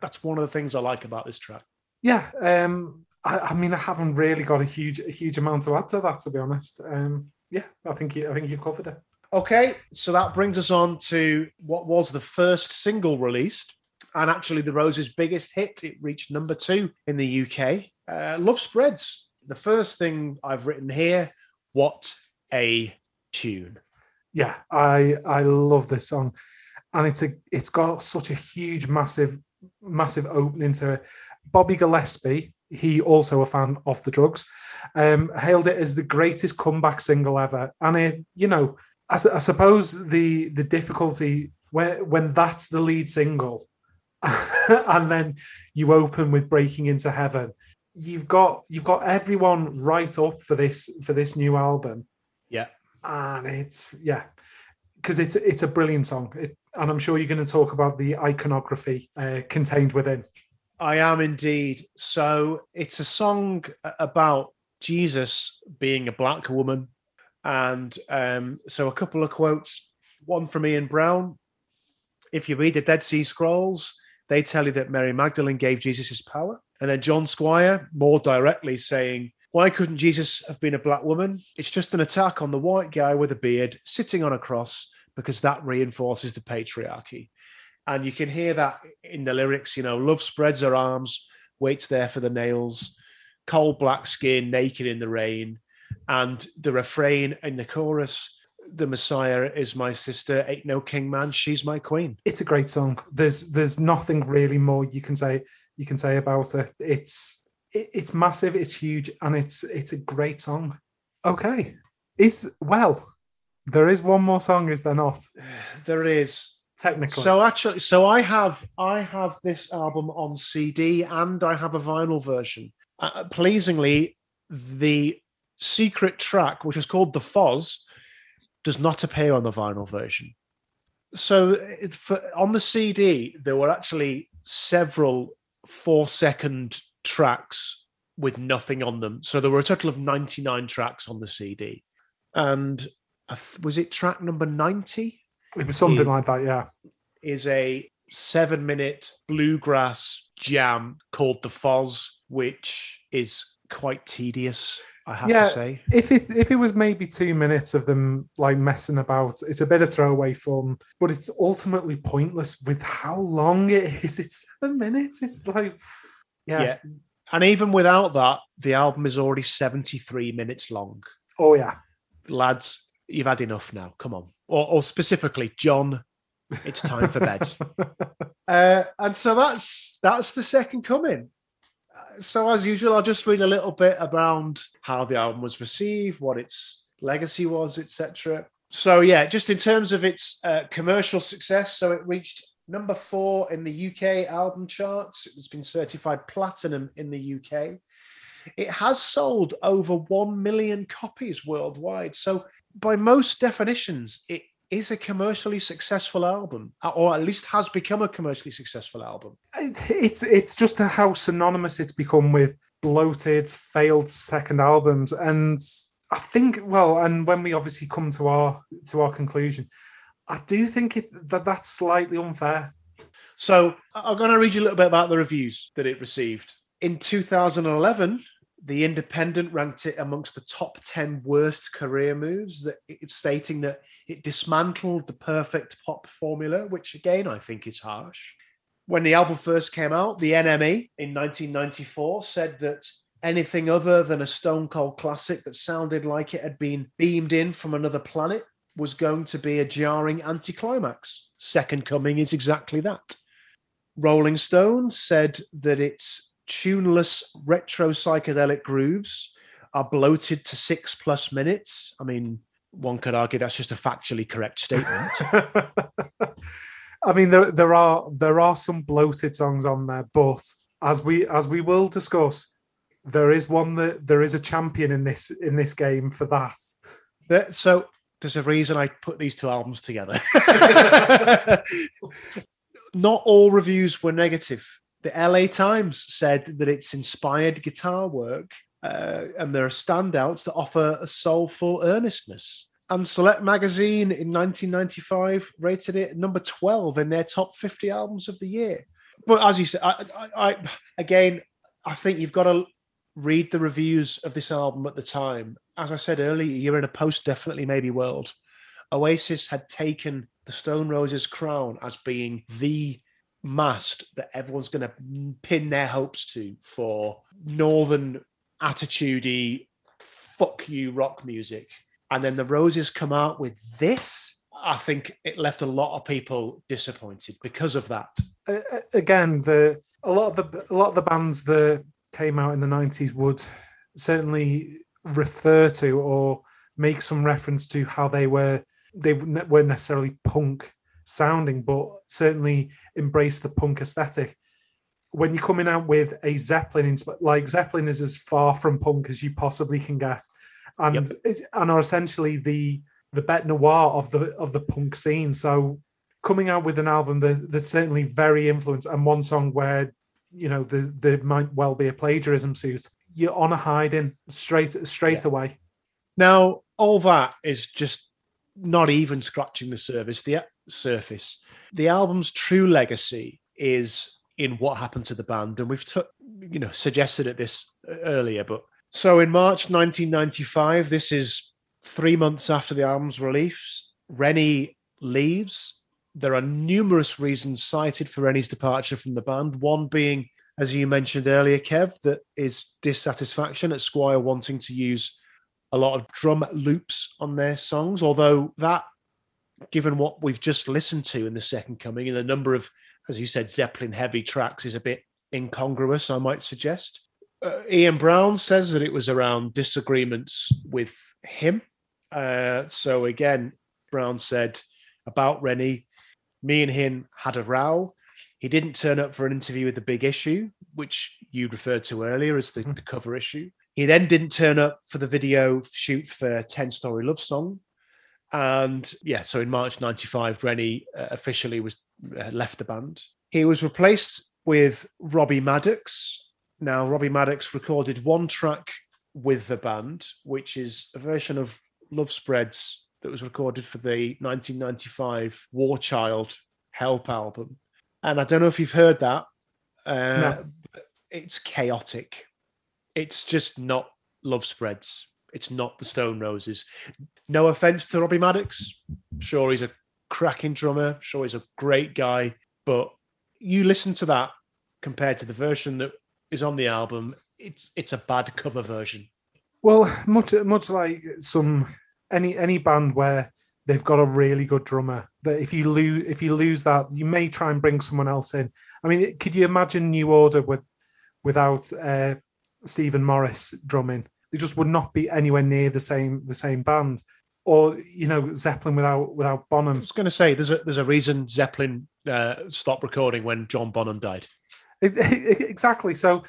Speaker 1: that's one of the things I like about this track.
Speaker 2: Yeah. Um, I, I, mean, I haven't really got a huge, a huge amount to add to that, to be honest. Um, yeah, I think you, I think you covered it.
Speaker 1: Okay, so that brings us on to what was the first single released, and actually the Rose's biggest hit. It reached number two in the UK. Uh, Love Spreads. The first thing I've written here. What a tune!
Speaker 2: Yeah, I I love this song, and it's a it's got such a huge, massive, massive opening to it. Bobby Gillespie, he also a fan of the drugs, um, hailed it as the greatest comeback single ever. And it, you know, I, I suppose the the difficulty when when that's the lead single, and then you open with "Breaking into Heaven," you've got you've got everyone right up for this for this new album.
Speaker 1: Yeah,
Speaker 2: and it's yeah, because it's it's a brilliant song, it, and I'm sure you're going to talk about the iconography uh, contained within.
Speaker 1: I am indeed. So it's a song about Jesus being a black woman. And um, so a couple of quotes. One from Ian Brown. If you read the Dead Sea Scrolls, they tell you that Mary Magdalene gave Jesus his power. And then John Squire, more directly, saying, Why couldn't Jesus have been a black woman? It's just an attack on the white guy with a beard sitting on a cross because that reinforces the patriarchy. And you can hear that in the lyrics, you know, love spreads her arms, waits there for the nails, cold black skin, naked in the rain. And the refrain in the chorus, the Messiah is my sister, ain't no king man, she's my queen.
Speaker 2: It's a great song. There's there's nothing really more you can say you can say about it. It's it, it's massive, it's huge, and it's it's a great song. Okay. Is well, there is one more song, is there not?
Speaker 1: There is
Speaker 2: technically.
Speaker 1: So actually, so I have I have this album on CD and I have a vinyl version. Uh, pleasingly, the secret track, which is called the Foz, does not appear on the vinyl version. So for, on the CD, there were actually several four second tracks with nothing on them. So there were a total of 99 tracks on the CD. And was it track number 90?
Speaker 2: It was something is, like that, yeah.
Speaker 1: Is a seven minute bluegrass jam called The Foz, which is quite tedious. I have yeah, to say.
Speaker 2: If it if it was maybe two minutes of them like messing about, it's a bit of throwaway fun, but it's ultimately pointless with how long it is. It's seven minutes. It's like yeah. yeah.
Speaker 1: And even without that, the album is already 73 minutes long.
Speaker 2: Oh yeah.
Speaker 1: Lads, you've had enough now. Come on. Or, or specifically, John, it's time for bed. uh, and so that's that's the second coming. Uh, so as usual, I'll just read a little bit around how the album was received, what its legacy was, etc. So yeah, just in terms of its uh, commercial success, so it reached number four in the UK album charts. It has been certified platinum in the UK. It has sold over 1 million copies worldwide. So, by most definitions, it is a commercially successful album, or at least has become a commercially successful album.
Speaker 2: It's it's just how synonymous it's become with bloated, failed second albums, and I think well, and when we obviously come to our to our conclusion, I do think it, that that's slightly unfair.
Speaker 1: So I'm going to read you a little bit about the reviews that it received. In 2011, the Independent ranked it amongst the top 10 worst career moves, that it's stating that it dismantled the perfect pop formula, which again I think is harsh. When the album first came out, the NME in 1994 said that anything other than a stone cold classic that sounded like it had been beamed in from another planet was going to be a jarring anticlimax. Second Coming is exactly that. Rolling Stone said that it's tuneless retro psychedelic grooves are bloated to six plus minutes. I mean, one could argue that's just a factually correct statement.
Speaker 2: I mean, there, there are there are some bloated songs on there, but as we as we will discuss, there is one that there is a champion in this in this game for that.
Speaker 1: There, so there's a reason I put these two albums together. Not all reviews were negative the LA Times said that it's inspired guitar work, uh, and there are standouts that offer a soulful earnestness. And Select Magazine in 1995 rated it number 12 in their top 50 albums of the year. But as you said, I, I, I, again, I think you've got to read the reviews of this album at the time, as I said earlier, you're in a post definitely maybe world. Oasis had taken the Stone Roses crown as being the mast that everyone's going to pin their hopes to for northern attitudey fuck you rock music. And then the roses come out with this i think it left a lot of people disappointed because of that.
Speaker 2: Uh, again the a lot of the a lot of the bands that came out in the 90s would certainly refer to or make some reference to how they were they weren't necessarily punk sounding, but certainly embrace the punk aesthetic. When you're coming out with a Zeppelin, like Zeppelin is as far from punk as you possibly can get, and yep. and are essentially the the bête noir of the of the punk scene. So coming out with an album that, that's certainly very influenced, and one song where you know there, there might well be a plagiarism suit, you're on a hiding straight straight yeah. away.
Speaker 1: Now all that is just not even scratching the surface. The surface. The album's true legacy is in what happened to the band, and we've t- you know suggested at this uh, earlier. But so in March 1995, this is three months after the album's release. Reni leaves. There are numerous reasons cited for Reni's departure from the band. One being, as you mentioned earlier, Kev, that is dissatisfaction at Squire wanting to use a lot of drum loops on their songs, although that given what we've just listened to in the second coming and the number of, as you said, Zeppelin heavy tracks is a bit incongruous, I might suggest. Uh, Ian Brown says that it was around disagreements with him. Uh, so again, Brown said about Reni, me and him had a row. He didn't turn up for an interview with the big issue, which you referred to earlier as the, mm-hmm. the cover issue. He then didn't turn up for the video shoot for 10 Story Love Song, and yeah, so in March 95, Reni uh, officially was uh, left the band. He was replaced with Robbie Maddox. Now, Robbie Maddox recorded one track with the band, which is a version of Love Spreads that was recorded for the 1995 War Child Help album. And I don't know if you've heard that. Uh, no. It's chaotic. It's just not Love Spreads. It's not the Stone Roses. No offense to Robbie Maddox. Sure, he's a cracking drummer. Sure, he's a great guy. But you listen to that compared to the version that is on the album, it's it's a bad cover version.
Speaker 2: Well, much much like some any any band where they've got a really good drummer that if you lose if you lose that you may try and bring someone else in i mean could you imagine new order with without uh, stephen morris drumming they just would not be anywhere near the same the same band. Or you know Zeppelin without without Bonham.
Speaker 1: I was going to say there's a there's a reason Zeppelin uh, stopped recording when John Bonham died.
Speaker 2: Exactly. So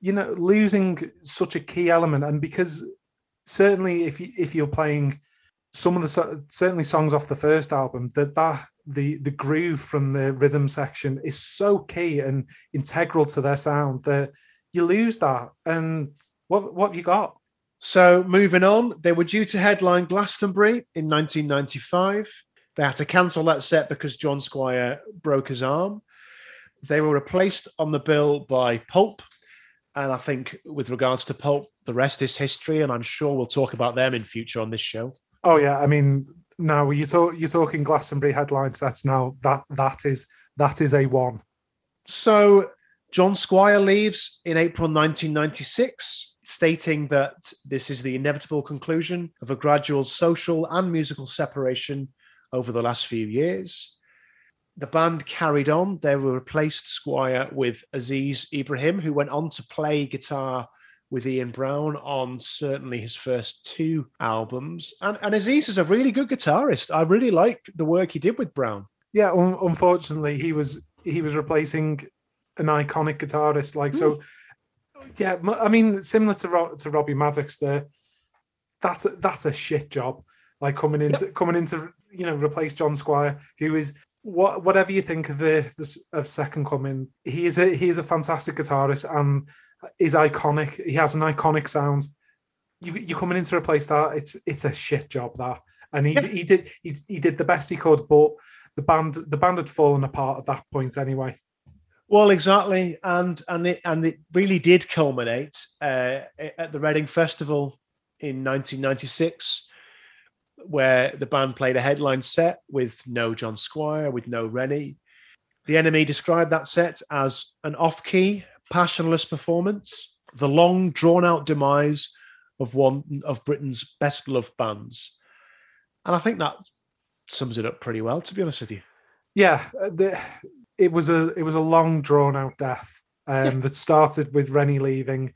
Speaker 2: you know losing such a key element, and because certainly if you if you're playing some of the certainly songs off the first album that that the the groove from the rhythm section is so key and integral to their sound that you lose that and what what have you got?
Speaker 1: So moving on, they were due to headline Glastonbury in 1995. They had to cancel that set because John Squire broke his arm. They were replaced on the bill by Pulp. And I think with regards to Pulp, the rest is history. And I'm sure we'll talk about them in future on this show.
Speaker 2: Oh yeah. I mean, now you talk you're talking Glastonbury headline sets now. That that is that is a one.
Speaker 1: So John Squire leaves in April 1996 stating that this is the inevitable conclusion of a gradual social and musical separation over the last few years. The band carried on. They were replaced Squire with Aziz Ibrahim, who went on to play guitar with Ian Brown on certainly his first two albums. And, and Aziz is a really good guitarist. I really like the work he did with Brown.
Speaker 2: Yeah, un- unfortunately, he was he was replacing an iconic guitarist. Like mm. so, yeah, I mean, similar to to Robbie Maddox, there, that's a, that's a shit job. Like coming into yep. coming into you know replace John Squire, who is what whatever you think of the, the of Second Coming, he is a he is a fantastic guitarist and is iconic. He has an iconic sound. You you coming in to replace that, it's it's a shit job that, and he yep. he did he, he did the best he could, but the band the band had fallen apart at that point anyway.
Speaker 1: Well, exactly, and and it and it really did culminate uh, at the Reading Festival in 1996, where the band played a headline set with no John Squire, with no Reni. The NME described that set as an off-key, passionless performance, the long, drawn-out demise of one of Britain's best loved bands, and I think that sums it up pretty well. To be honest with you,
Speaker 2: yeah, the, it was a it was a long drawn out death um, yeah. that started with Reni leaving.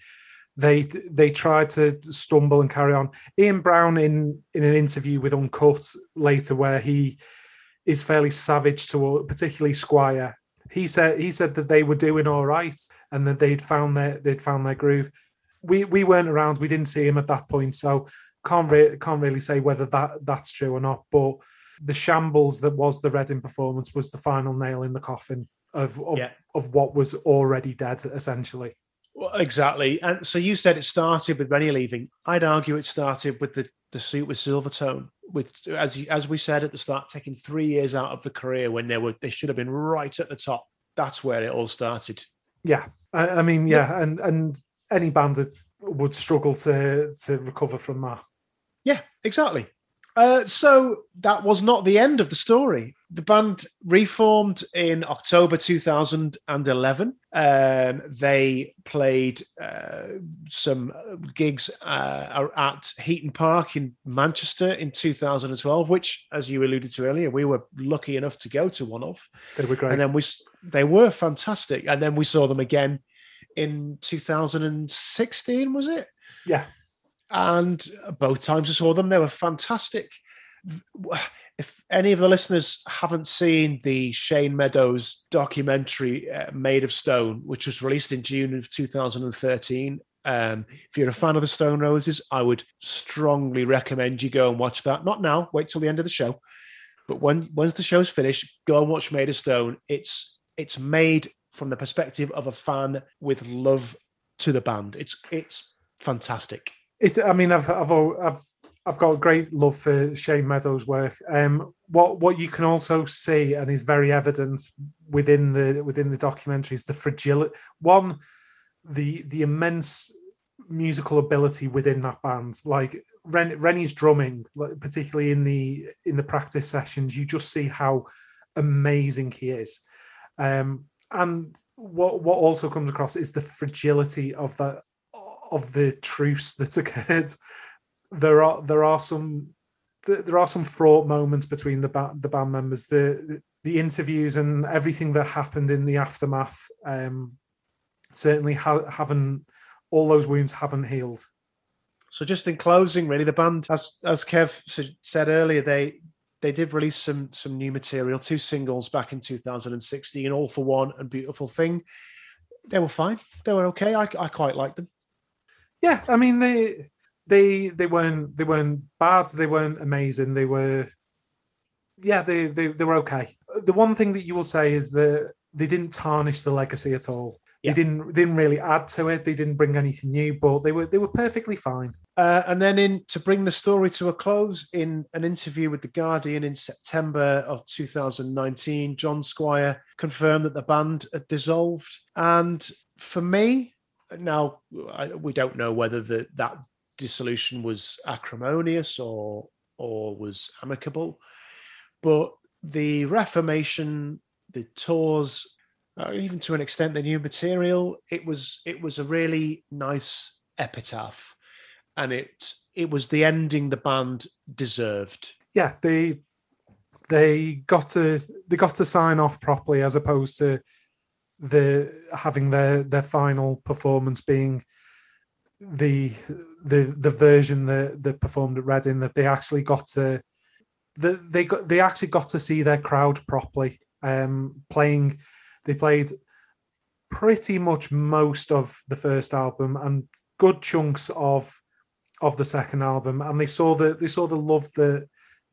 Speaker 2: They they tried to stumble and carry on. Ian Brown in in an interview with Uncut later, where he is fairly savage to particularly Squire. He said he said that they were doing all right and that they'd found their they'd found their groove. We we weren't around. We didn't see him at that point, so can't re- can't really say whether that that's true or not. But the shambles that was the Reading performance was the final nail in the coffin of of, yeah. of what was already dead, essentially.
Speaker 1: Well, exactly. And so you said it started with Reni leaving. I'd argue it started with the, the suit with Silvertone, with as as we said at the start, taking three years out of the career when they were they should have been right at the top. That's where it all started.
Speaker 2: Yeah, I, I mean, yeah, yeah, and and any band would struggle to to recover from that.
Speaker 1: Yeah, exactly. Uh, so that was not the end of the story. The band reformed in October 2011. Um, they played uh, some gigs uh, at Heaton Park in Manchester in 2012, which, as you alluded to earlier, we were lucky enough to go to one of.
Speaker 2: They were great.
Speaker 1: And then we they were fantastic. And then we saw them again in 2016, was it?
Speaker 2: Yeah
Speaker 1: and both times I saw them, they were fantastic. If any of the listeners haven't seen the Shane Meadows documentary uh, Made of Stone, which was released in June of 2013, um, if you're a fan of the Stone Roses, I would strongly recommend you go and watch that. Not now, wait till the end of the show. But when once the show's finished, go and watch Made of Stone. It's it's made from the perspective of a fan with love to the band. It's it's fantastic.
Speaker 2: It's. I mean, I've I've I've I've got a great love for Shane Meadows' work. Um, what what you can also see and is very evident within the within the documentary is the fragility. One, the the immense musical ability within that band. Like Ren, Reni's drumming, particularly in the in the practice sessions, you just see how amazing he is. Um, and what what also comes across is the fragility of that of the truce that occurred. There are there are some there are some fraught moments between the band, the band members. The the interviews and everything that happened in the aftermath um, certainly ha- haven't all those wounds haven't healed.
Speaker 1: So just in closing, really, the band, as as Kev said earlier, they they did release some some new material, two singles back in 2016, All for One and Beautiful Thing. They were fine. They were okay. I, I quite liked them.
Speaker 2: Yeah, I mean they they they weren't they weren't bad. They weren't amazing. They were yeah they they they were okay. The one thing that you will say is that they didn't tarnish the legacy at all. Yeah. They didn't didn't really add to it. They didn't bring anything new, but they were they were perfectly fine.
Speaker 1: Uh, and then in to bring the story to a close, in an interview with the Guardian in September of 2019, John Squire confirmed that the band had dissolved. And for me, now I, we don't know whether the, that dissolution was acrimonious or or was amicable, but the Reformation, the tours, uh, even to an extent, the new material, it was it was a really nice epitaph, and it it was the ending the band deserved.
Speaker 2: Yeah, they they got to they got to sign off properly as opposed to the having their their final performance being the the the version that that performed at Reading that they actually got to that they got they actually got to see their crowd properly. Um playing they played pretty much most of the first album and good chunks of of the second album. And they saw the they saw the love that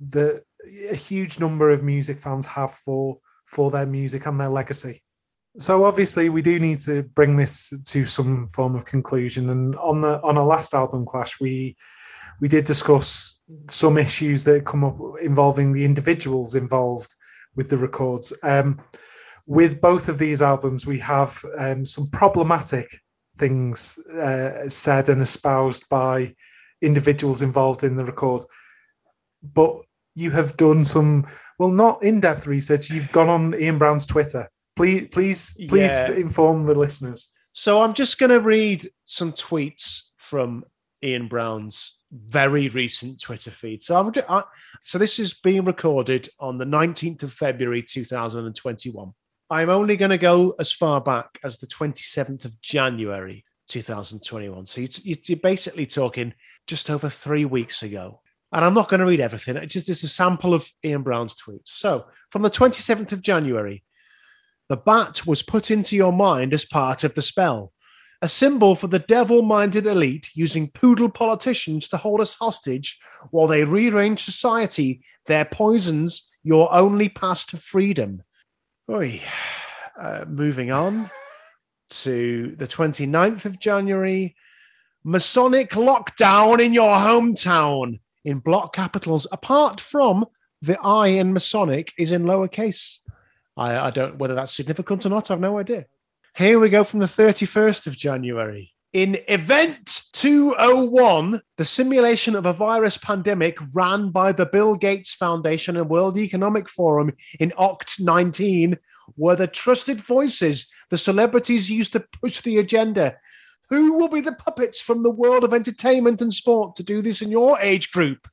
Speaker 2: that a huge number of music fans have for for their music and their legacy so obviously we do need to bring this to some form of conclusion. And on the on our last album clash, we we did discuss some issues that come up involving the individuals involved with the records. Um, with both of these albums, we have um, some problematic things uh, said and espoused by individuals involved in the record. But you have done some, well, not in-depth research. You've gone on Ian Brown's Twitter. Please, please, please
Speaker 1: Yeah.
Speaker 2: inform the listeners.
Speaker 1: So I'm just going to read some tweets from Ian Brown's very recent Twitter feed. So I'm I, so this is being recorded on the 19th of February 2021. I'm only going to go as far back as the 27th of January 2021. So you- you're basically talking just over three weeks ago. And I'm not going to read everything. It just is a sample of Ian Brown's tweets. So from the 27th of January, the bat was put into your mind as part of the spell, a symbol for the devil minded elite using poodle politicians to hold us hostage while they rearrange society. Their poisons your only path to freedom. Oi. Uh, moving on to the 29th of January. Masonic lockdown in your hometown in block capitals, apart from the I in Masonic is in lowercase. I, I don't whether that's significant or not. I've no idea. Here we go from the 31st of January. In Event 201, the simulation of a virus pandemic ran by the Bill Gates Foundation and World Economic Forum in Oct 19 were the trusted voices the celebrities used to push the agenda. Who will be the puppets from the world of entertainment and sport to do this in your age group?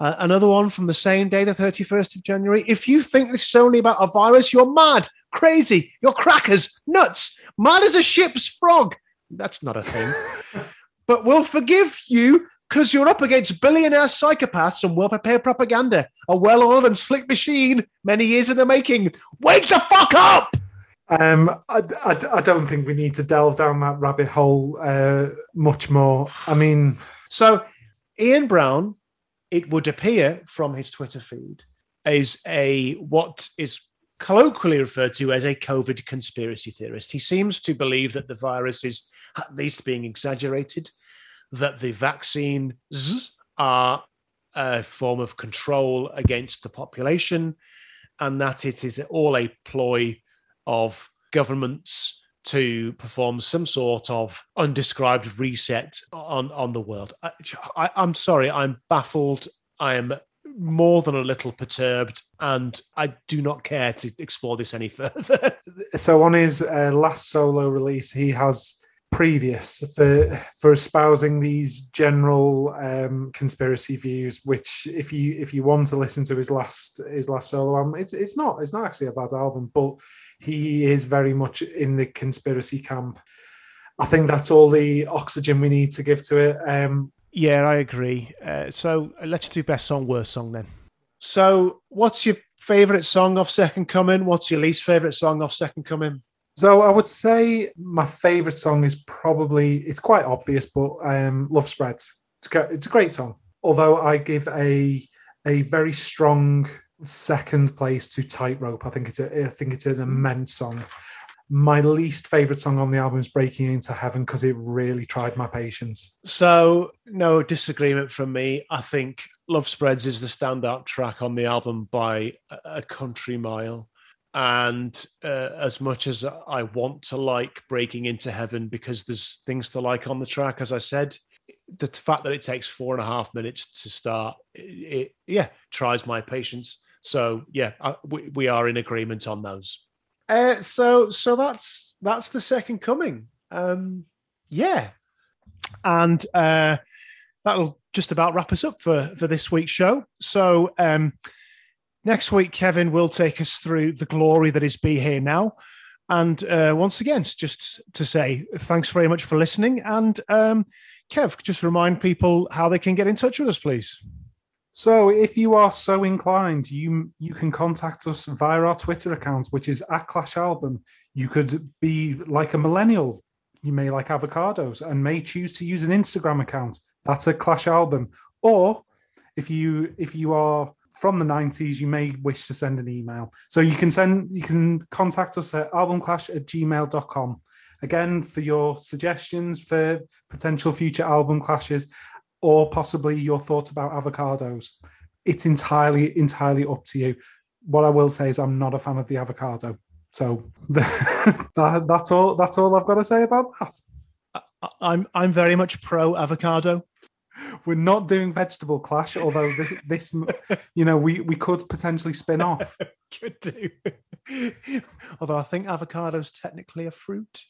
Speaker 1: Uh, another one from the same day, the 31st of January. If you think this is only about a virus, you're mad, crazy, you're crackers, nuts, mad as a ship's frog. That's not a thing. but we'll forgive you because you're up against billionaire psychopaths and well prepared propaganda, a well oiled and slick machine, many years in the making. Wake the fuck up!
Speaker 2: Um, I, I, I don't think we need to delve down that rabbit hole uh, much more. I mean,
Speaker 1: So, Ian Brown, it would appear from his Twitter feed, is a what is colloquially referred to as a COVID conspiracy theorist. He seems to believe that the virus is at least being exaggerated, that the vaccines are a form of control against the population, and that it is all a ploy of governments to perform some sort of undescribed reset on, on the world. I, I, I'm sorry, I'm baffled. I am more than a little perturbed, and I do not care to explore this any further.
Speaker 2: so on his uh, last solo release, he has previous for for espousing these general um, conspiracy views. Which, if you if you want to listen to his last his last solo album, it's it's not it's not actually a bad album, but he is very much in the conspiracy camp. I think that's all the oxygen we need to give to it. Um,
Speaker 1: yeah, I agree. Uh, so let's do best song, worst song then. So, what's your favorite song off Second Coming? What's your least favorite song off Second Coming?
Speaker 2: So I would say my favorite song is probably it's quite obvious, but um, "Love Spreads." It's a, it's a great song. Although I give a a very strong second place to "Tightrope." I think it's a I think it's an immense song. My least favorite song on the album is "Breaking Into Heaven" because it really tried my patience.
Speaker 1: So, no disagreement from me. I think Love Spreads is the standout track on the album by a- country mile. And uh, as much as I want to like Breaking Into Heaven because there's things to like on the track, as I said, the fact that it takes four and a half minutes to start, it, it yeah, tries my patience. So yeah, I, we, we are in agreement on those. Uh, so so that's that's the second coming. Um, yeah, and uh, that'll just about wrap us up for for this week's show. So um, next week, Kevin will take us through the glory that is Be Here Now. And uh, once again, just to say thanks very much for listening. And um, Kev, just remind people how they can get in touch with us, please.
Speaker 2: So if you are so inclined, you you can contact us via our Twitter account, which is at Clash Album. You could be like a millennial. You may like avocados and may choose to use an Instagram account. That's a Clash Album. Or if you if you are from the 90s, you may wish to send an email. So you can send you can contact us at albumclash at gmail.com. Again, for your suggestions for potential future album clashes or possibly your thoughts about avocados. It's entirely, entirely up to you. What I will say is I'm not a fan of the avocado. So that, that's all. That's all I've got to say about that.
Speaker 1: I'm I'm very much pro avocado.
Speaker 2: We're not doing vegetable clash, although this, this you know, we we could potentially spin off.
Speaker 1: Could do. Although I think avocado's technically a fruit.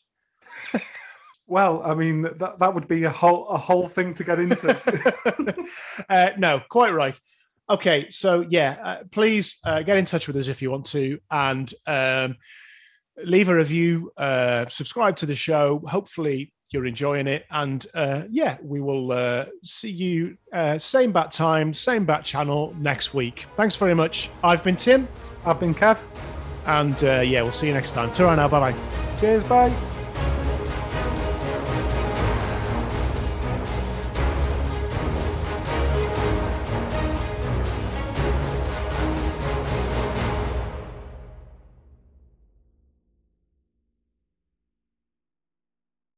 Speaker 2: Well, I mean, that that would be a whole a whole thing to get into.
Speaker 1: uh, no, quite right. Okay, so yeah, uh, please uh, get in touch with us if you want to, and um, leave a review, uh, subscribe to the show. Hopefully, you're enjoying it, and uh, yeah, we will uh, see you uh, same bat time, same bat channel next week. Thanks very much. I've been Tim,
Speaker 2: I've been Kev.
Speaker 1: and uh, yeah, we'll see you next time. Ta now, bye bye.
Speaker 2: Cheers, bye.